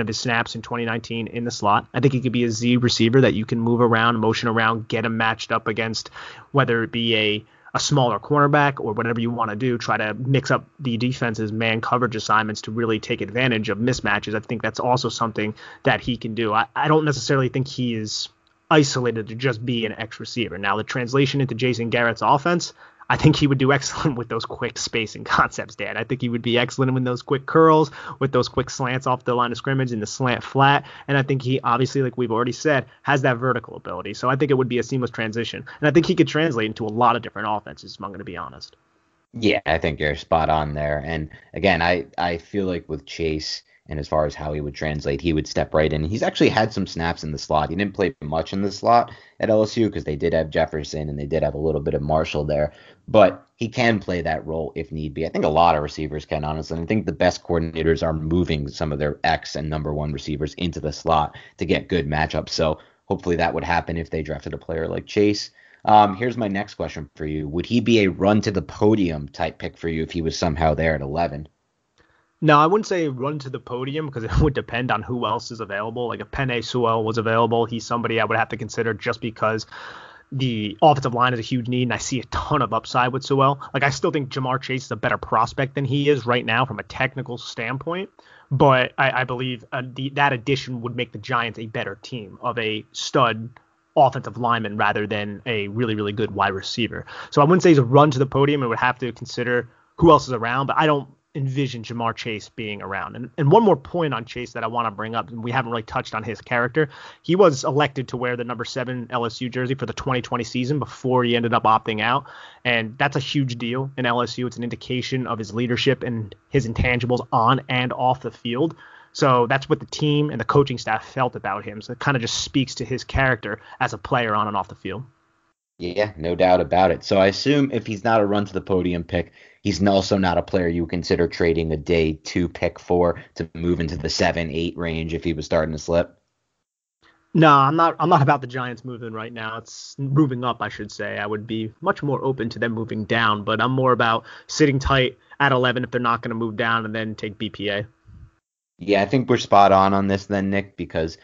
of his snaps in 2019 in the slot. I think he could be a Z receiver that you can move around, motion around, get him matched up against whether it be a a smaller cornerback or whatever you want to do, try to mix up the defense's man coverage assignments to really take advantage of mismatches. I think that's also something that he can do. I, I don't necessarily think he is isolated to just be an X receiver. Now, the translation into Jason Garrett's offense, I think he would do excellent with those quick spacing concepts, Dan. I think he would be excellent with those quick curls, with those quick slants off the line of scrimmage and the slant flat. And I think he obviously, like we've already said, has that vertical ability. So I think it would be a seamless transition. And I think he could translate into a lot of different offenses, if I'm going to be honest. Yeah, I think you're spot on there. And again, I, I feel like with Chase, and as far as how he would translate, he would step right in. He's actually had some snaps in the slot. He didn't play much in the slot at LSU because they did have Jefferson and they did have a little bit of Marshall there, but he can play that role if need be. I think a lot of receivers can, honestly. I think the best coordinators are moving some of their X and number one receivers into the slot to get good matchups. So hopefully that would happen if they drafted a player like Chase. Um, here's my next question for you. Would he be a run to the podium type pick for you if he was somehow there at 11? No, I wouldn't say run to the podium because it would depend on who else is available. Like if Penei Sewell was available, he's somebody I would have to consider just because the offensive line is a huge need, and I see a ton of upside with Sewell. Like I still think Ja'Marr Chase is a better prospect than he is right now from a technical standpoint, but I, I believe uh, the, that addition would make the Giants a better team of a stud offensive lineman rather than a really really good wide receiver. So I wouldn't say he's a run to the podium. I would have to consider who else is around, but I don't envision Ja'Marr Chase being around. And, and one more point on Chase that I want to bring up, and we haven't really touched on his character. He was elected to wear the number seven LSU jersey for the 2020 season before he ended up opting out. And that's a huge deal in LSU. It's an indication of his leadership and his intangibles on and off the field. So that's what the team and the coaching staff felt about him. So it kind of just speaks to his character as a player on and off the field. Yeah, no doubt about it. So I assume if he's not a run to the podium pick, he's also not a player you would consider trading a day two pick for to move into the seven, eight range if he was starting to slip. No, I'm not. I'm not about the Giants moving right now. It's moving up, I should say. I would be much more open to them moving down, but I'm more about sitting tight at 11 if they're not going to move down and then take BPA. Yeah, I think we're spot on on this then, Nick, because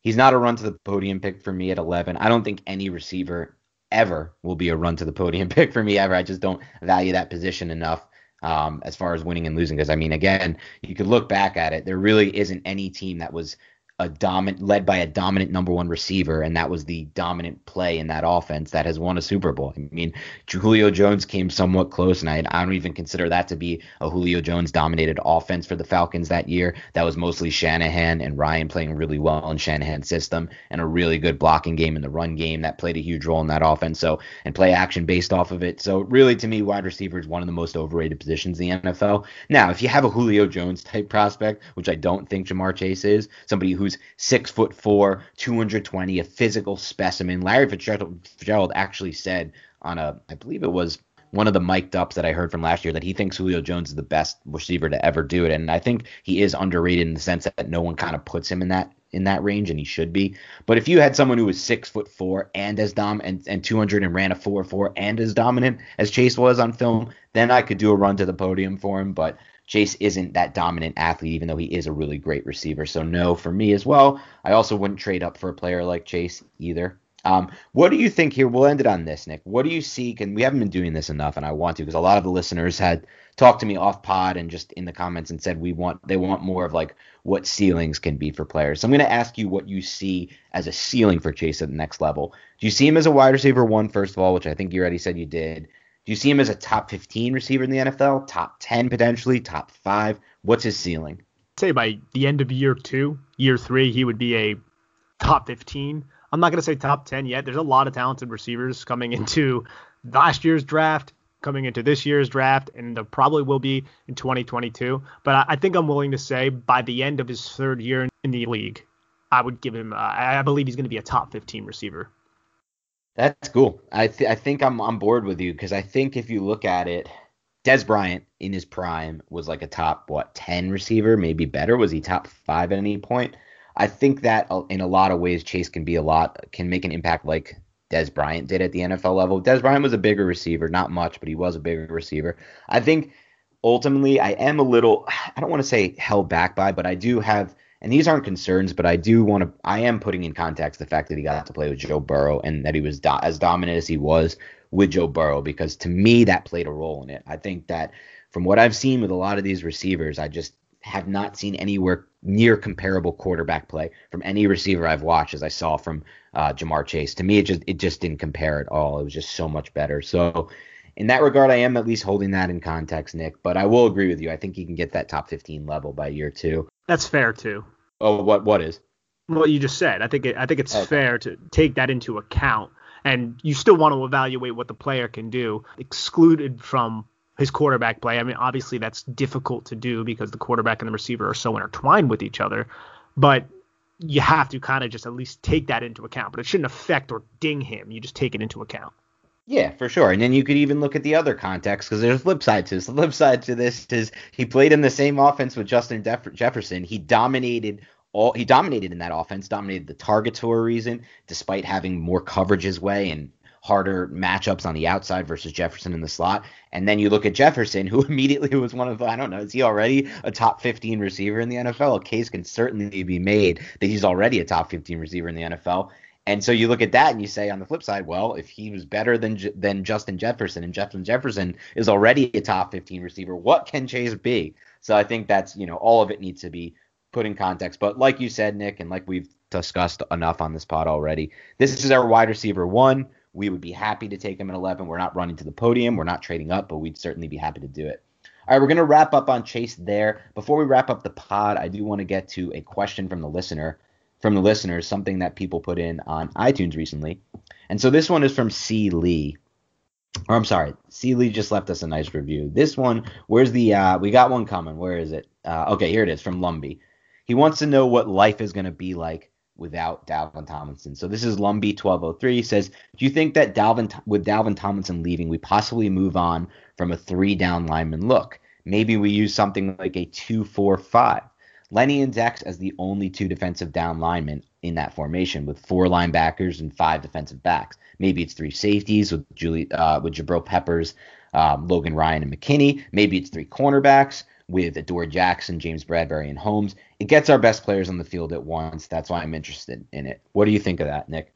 he's not a run to the podium pick for me at 11. I don't think any receiver ever will be a run to the podium pick for me ever. I just don't value that position enough um, as far as winning and losing. Because I mean, again, you could look back at it. There really isn't any team that was a dominant led by a dominant number one receiver, and that was the dominant play in that offense that has won a Super Bowl. I mean, Julio Jones came somewhat close, and I, I don't even consider that to be a Julio Jones dominated offense for the Falcons that year. That was mostly Shanahan and Ryan playing really well in Shanahan's system, and a really good blocking game in the run game that played a huge role in that offense. So and play action based off of it. So really, to me, wide receiver is one of the most overrated positions in the NFL. Now, if you have a Julio Jones type prospect, which I don't think Ja'Marr Chase is, somebody who's who's six foot four, 220, a physical specimen. Larry Fitzgerald, actually said on a, I believe it was one of the mic'd ups that I heard from last year that he thinks Julio Jones is the best receiver to ever do it, and I think he is underrated in the sense that no one kind of puts him in that in that range, and he should be. But if you had someone who was six foot four and as dom and, and 200 and ran a four four and as dominant as Chase was on film, then I could do a run to the podium for him. But Chase isn't that dominant athlete, even though he is a really great receiver. So no for me as well. I also wouldn't trade up for a player like Chase either. Um, what do you think here? We'll end it on this, Nick. What do you seek? And we haven't been doing this enough, and I want to because a lot of the listeners had talked to me off pod and just in the comments and said we want they want more of like what ceilings can be for players. So I'm going to ask you what you see as a ceiling for Chase at the next level. Do you see him as a wide receiver one first of all, which I think you already said you did? You see him as a top 15 receiver in the NFL, top 10 potentially, top five? What's his ceiling? Say by the end of year two, year three, he would be a top 15 I'm not going to say top 10 yet. There's a lot of talented receivers coming into last year's draft, coming into this year's draft, and there probably will be in 2022. But I, think I'm willing to say by the end of his third year in the league, I would give him. Uh, I believe he's going to be a top 15 receiver. That's cool. I th- I think I'm on board with you because I think if you look at it, Dez Bryant in his prime was like a top what 10 receiver, maybe better. Was he top five at any point? I think that uh, in a lot of ways, Chase can be a lot, can make an impact like Dez Bryant did at the NFL level. Dez Bryant was a bigger receiver, not much, but he was a bigger receiver. I think ultimately, I am a little, I don't want to say held back by, but I do have, and these aren't concerns, but I do want to, I am putting in context the fact that he got to play with Joe Burrow and that he was do, as dominant as he was with Joe Burrow, because to me, that played a role in it. I think that from what I've seen with a lot of these receivers, I just have not seen anywhere near comparable quarterback play from any receiver I've watched as I saw from uh, Ja'Marr Chase. To me, it just it just didn't compare at all. It was just so much better. So in that regard, I am at least holding that in context, Nick. But I will agree with you. I think he can get that top 15 level by year two. That's fair too. Oh, what what is? What you just said. I think it, I think it's okay. fair to take that into account. And you still want to evaluate what the player can do, excluded from his quarterback play. I mean, obviously that's difficult to do because the quarterback and the receiver are so intertwined with each other, but you have to kind of just at least take that into account. But it shouldn't affect or ding him. You just take it into account. Yeah, for sure. And then you could even look at the other context because there's a flip side to this. The flip side to this is he played in the same offense with Justin Jefferson. He dominated all he dominated in that offense, dominated the targets for a reason, despite having more coverage his way and harder matchups on the outside versus Jefferson in the slot. And then you look at Jefferson, who immediately was one of the, I don't know, is he already a top 15 receiver in the NFL? A case can certainly be made that he's already a top 15 receiver in the NFL. And so you look at that and you say on the flip side, well, if he was better than than Justin Jefferson and Justin Jefferson is already a top 15 receiver, what can Chase be? So I think that's, you know, all of it needs to be put in context. But like you said, Nick, and like we've discussed enough on this pod already, this is our wide receiver one. We would be happy to take him at 11. We're not running to the podium. We're not trading up, but we'd certainly be happy to do it. All right, we're going to wrap up on Chase there. Before we wrap up the pod, I do want to get to a question from the listener, from the listeners, something that people put in on iTunes recently. And so this one is from C. Lee. Or I'm sorry, C. Lee just left us a nice review. This one, where's the, uh, we got one coming. Where is it? Uh, okay, here it is from Lumby. He wants to know what life is going to be like without Dalvin Tomlinson. So this is Lumby 1203 he says, "Do you think that Dalvin with Dalvin Tomlinson leaving, we possibly move on from a three down lineman look? Maybe we use something like a 2-4-5. Lenny and Dex as the only two defensive down linemen in that formation with four linebackers and five defensive backs. Maybe it's three safeties with Julie uh, with Jabril Peppers, um, Logan Ryan and McKinney. Maybe it's three cornerbacks with Adoree Jackson, James Bradberry, and Holmes. It gets our best players on the field at once. That's why I'm interested in it. What do you think of that, Nick?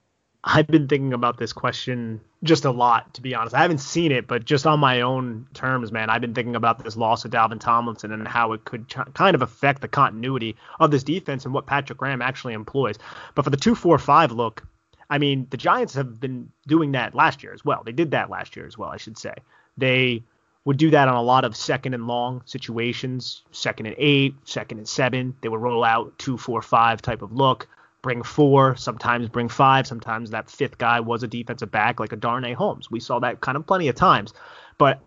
I've been thinking about this question just a lot, to be honest. I haven't seen it, but just on my own terms, man, I've been thinking about this loss of Dalvin Tomlinson and how it could ch- kind of affect the continuity of this defense and what Patrick Graham actually employs. But for the 2 4 5 look, I mean, the Giants have been doing that last year as well. They did that last year as well, I should say. They would do that on a lot of second and long situations, second and eight, second and seven. They would roll out two, four, five type of look, bring four, sometimes bring five. Sometimes that fifth guy was a defensive back like a Darnay Holmes. We saw that kind of plenty of times. But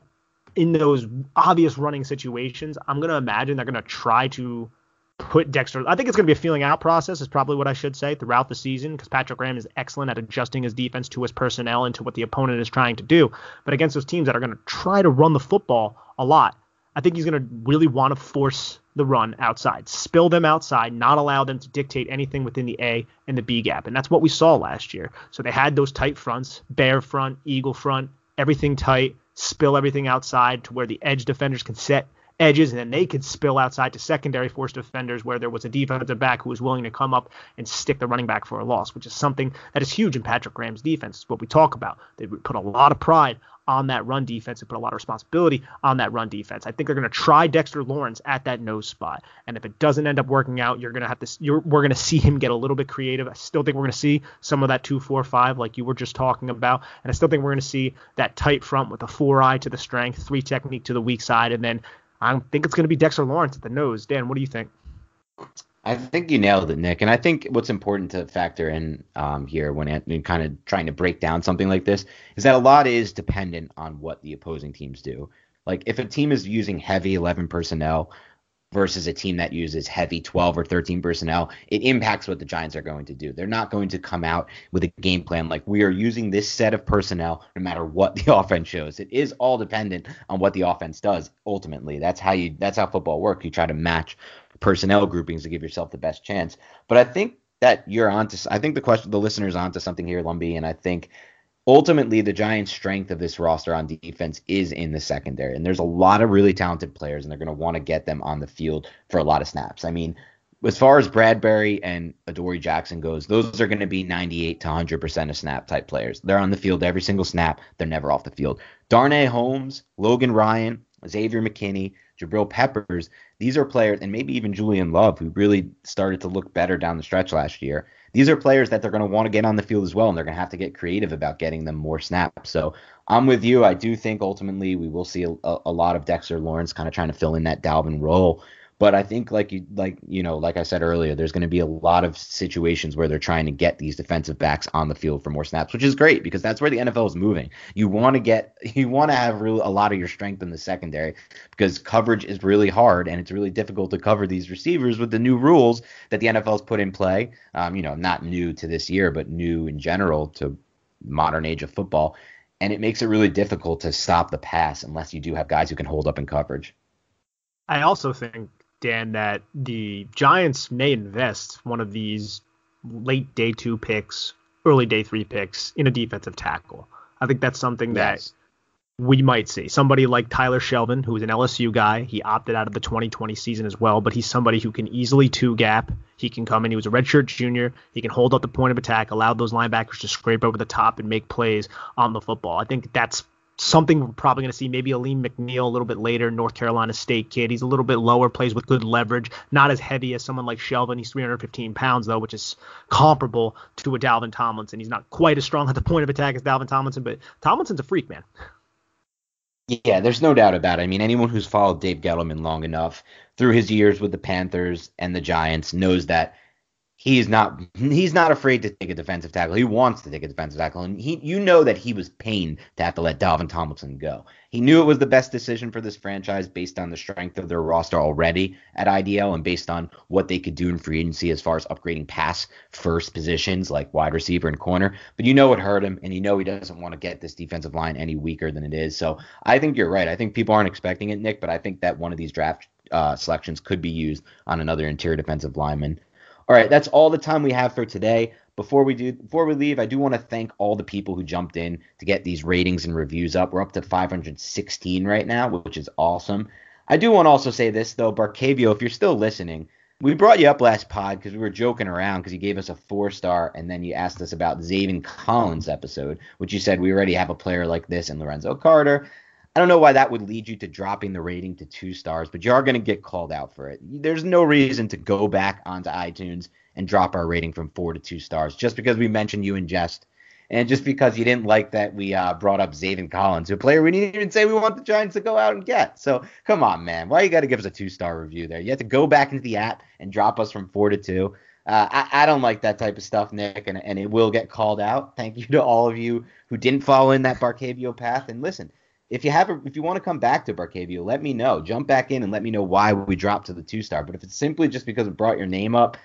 in those obvious running situations, I'm going to imagine they're going to try to put Dexter. I think it's going to be a feeling out process, is probably what I should say throughout the season, because Patrick Graham is excellent at adjusting his defense to his personnel and to what the opponent is trying to do. But against those teams that are going to try to run the football a lot, I think he's going to really want to force the run outside, spill them outside, not allow them to dictate anything within the A and the B gap. And that's what we saw last year. So they had those tight fronts, bear front, eagle front, everything tight, spill everything outside to where the edge defenders can set edges, and then they could spill outside to secondary force defenders where there was a defensive back who was willing to come up and stick the running back for a loss, which is something that is huge in Patrick Graham's defense. It's what we talk about. They put a lot of pride on that run defense and put a lot of responsibility on that run defense. I think they're going to try Dexter Lawrence at that nose spot, and if it doesn't end up working out, you're going to have to. We're going to see him get a little bit creative. I still think we're going to see some of that two four five like you were just talking about, and I still think we're going to see that tight front with a four eye to the strength, three technique to the weak side, and then I think it's going to be Dexter Lawrence at the nose. Dan, what do you think? I think you nailed it, Nick. And I think what's important to factor in um, here when it, kind of trying to break down something like this is that a lot is dependent on what the opposing teams do. Like if a team is using heavy 11 personnel versus a team that uses heavy 12 or 13 personnel, it impacts what the Giants are going to do. They're not going to come out with a game plan like we are using this set of personnel no matter what the offense shows. It is all dependent on what the offense does ultimately. That's how you that's how football works. You try to match personnel groupings to give yourself the best chance. But I think that you're onto. I think the question, the listeners onto something here, Lumby, and I think ultimately the Giants' strength of this roster on defense is in the secondary, and there's a lot of really talented players, and they're going to want to get them on the field for a lot of snaps. I mean. As far as Bradberry and Adoree Jackson goes, those are going to be 98 to 100% of snap type players. They're on the field every single snap. They're never off the field. Darnay Holmes, Logan Ryan, Xavier McKinney, Jabril Peppers, these are players, and maybe even Julian Love, who really started to look better down the stretch last year. These are players that they're going to want to get on the field as well, and they're going to have to get creative about getting them more snaps. So I'm with you. I do think ultimately we will see a, a lot of Dexter Lawrence kind of trying to fill in that Dalvin role. But I think like you like you know like I said earlier, there's going to be a lot of situations where they're trying to get these defensive backs on the field for more snaps, which is great because that's where the NFL is moving. You want to get you want to have a lot of your strength in the secondary because coverage is really hard and it's really difficult to cover these receivers with the new rules that the NFL's put in play. Um, you know, not new to this year, but new in general to modern age of football. And it makes it really difficult to stop the pass unless you do have guys who can hold up in coverage. I also think Dan, that the Giants may invest one of these late day two picks, early day three picks in a defensive tackle. I think that's something yes. that we might see. Somebody like Tyler Shelvin, who is an LSU guy. He opted out of the 2020 season as well, but he's somebody who can easily two gap. He can come in. He was a redshirt junior. He can hold up the point of attack, allow those linebackers to scrape over the top and make plays on the football. I think that's something we're probably going to see maybe Alim McNeill a little bit later, North Carolina State kid. He's a little bit lower, plays with good leverage, not as heavy as someone like Shelvin. He's 315 pounds though, which is comparable to a Dalvin Tomlinson. He's not quite as strong at the point of attack as Dalvin Tomlinson, but Tomlinson's a freak, man. Yeah, there's no doubt about it. I mean, anyone who's followed Dave Gettleman long enough through his years with the Panthers and the Giants knows that he's not he's not afraid to take a defensive tackle. He wants to take a defensive tackle, and he you know that he was pained to have to let Dalvin Tomlinson go. He knew it was the best decision for this franchise based on the strength of their roster already at IDL and based on what they could do in free agency as far as upgrading pass first positions like wide receiver and corner. But you know it hurt him, and you know he doesn't want to get this defensive line any weaker than it is. So I think you're right. I think people aren't expecting it, Nick, but I think that one of these draft uh, selections could be used on another interior defensive lineman. All right, that's all the time we have for today. Before we do before we leave, I do want to thank all the people who jumped in to get these ratings and reviews up. We're up to 516 right now, which is awesome. I do want to also say this though, Barcavio, if you're still listening, we brought you up last pod because we were joking around because you gave us a four star and then you asked us about Zaven Collins episode, which you said we already have a player like this in Lorenzo Carter. I don't know why that would lead you to dropping the rating to two stars, but you are going to get called out for it. There's no reason to go back onto iTunes and drop our rating from four to two stars just because we mentioned you in jest. And just because you didn't like that we uh, brought up Zaven Collins, a player we didn't even say we want the Giants to go out and get. So come on, man. Why you got to give us a two star review there? You have to go back into the app and drop us from four to two. Uh, I, I, don't like that type of stuff, Nick, and, and it will get called out. Thank you to all of you who didn't follow in that Barcavio path. And listen, if you have a, if you want to come back to Barcavio, let me know. Jump back in and let me know why we dropped to the two star. But if it's simply just because it brought your name up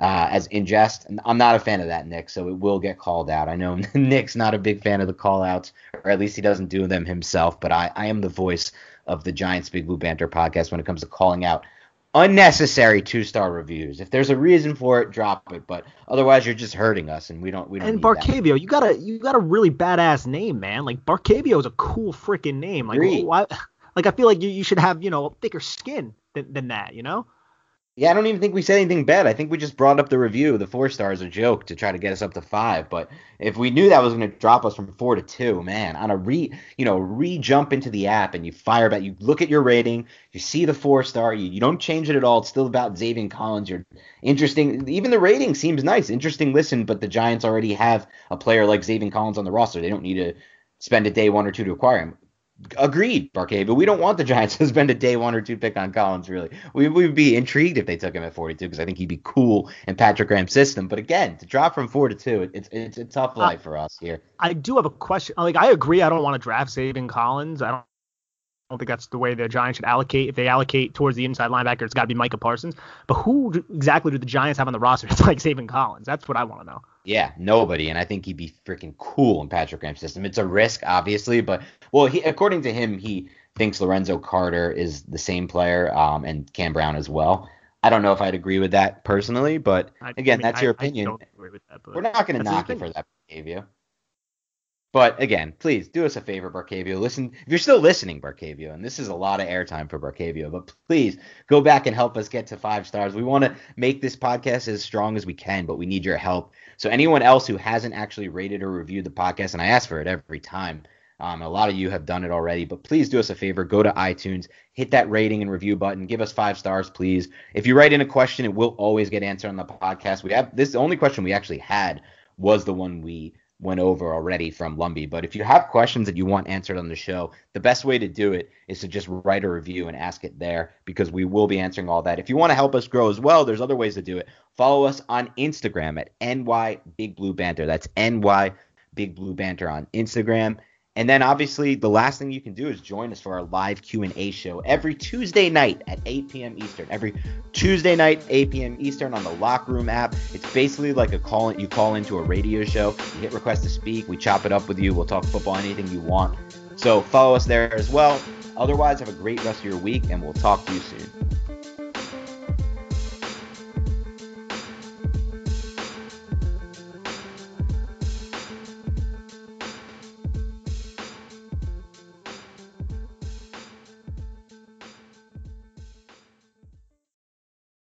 uh, as ingest, I'm not a fan of that, Nick. So it will get called out. I know Nick's not a big fan of the call outs, or at least he doesn't do them himself. But I, I am the voice of the Giants Big Blue Banter podcast when it comes to calling out unnecessary two star reviews. If there's a reason for it, drop it. But otherwise, you're just hurting us, and we don't. We don't. And Barcavio, you got a you got a really badass name, man. Like Barcavio is a cool freaking name. Like why Like I feel like you, you should have you know thicker skin than, than that. You know. Yeah, I don't even think we said anything bad. I think we just brought up the review, the four stars, a joke to try to get us up to five. But if we knew that was going to drop us from four to two, man, on a re, you know, re jump into the app and you fire back, you look at your rating, you see the four star, you, you don't change it at all. It's still about Zaven Collins. You're interesting. Even the rating seems nice, interesting listen. But the Giants already have a player like Zaven Collins on the roster. They don't need to spend a day one or two to acquire him. Agreed, Barcade, but we don't want the Giants to spend a day one or two pick on Collins, really. We would be intrigued if they took him at 42 because I think he'd be cool in Patrick Graham's system. But again, to drop from four to two, it's it's a tough life uh, for us here. I do have a question. Like, I agree. I don't want to draft Zaven Collins. I don't don't think that's the way the Giants should allocate. If they allocate towards the inside linebacker, it's got to be Micah Parsons. But who exactly do the Giants have on the roster? It's like Zaven Collins. That's what I want to know. Yeah, nobody, and I think he'd be freaking cool in Patrick Graham's system. It's a risk, obviously, but well, he, according to him, he thinks Lorenzo Carter is the same player, um, and Cam Brown as well. I don't know if I'd agree with that personally, but again, I mean, that's your I, opinion. That, We're not going to knock you for that behavior. But again, please do us a favor, Barcavio. Listen, if you're still listening, Barcavio, and this is a lot of airtime for Barcavio, but please go back and help us get to five stars. We want to make this podcast as strong as we can, but we need your help. So anyone else who hasn't actually rated or reviewed the podcast, and I ask for it every time, um, a lot of you have done it already, but please do us a favor. Go to iTunes, hit that rating and review button, give us five stars, please. If you write in a question, it will always get answered on the podcast. We have this. The only question we actually had was the one we went over already from Lumby. But if you have questions that you want answered on the show, the best way to do it is to just write a review and ask it there because we will be answering all that. If you want to help us grow as well, there's other ways to do it. Follow us on Instagram at NY Big Blue Banter. That's NY Big Blue Banter on Instagram. And then obviously the last thing you can do is join us for our live Q&A show every Tuesday night at 8 p.m. Eastern. Every Tuesday night 8 p.m. Eastern on the Locker Room app. It's basically like a call you call into a radio show. You hit request to speak, we chop it up with you. We'll talk football anything you want. So follow us there as well. Otherwise, have a great rest of your week and we'll talk to you soon.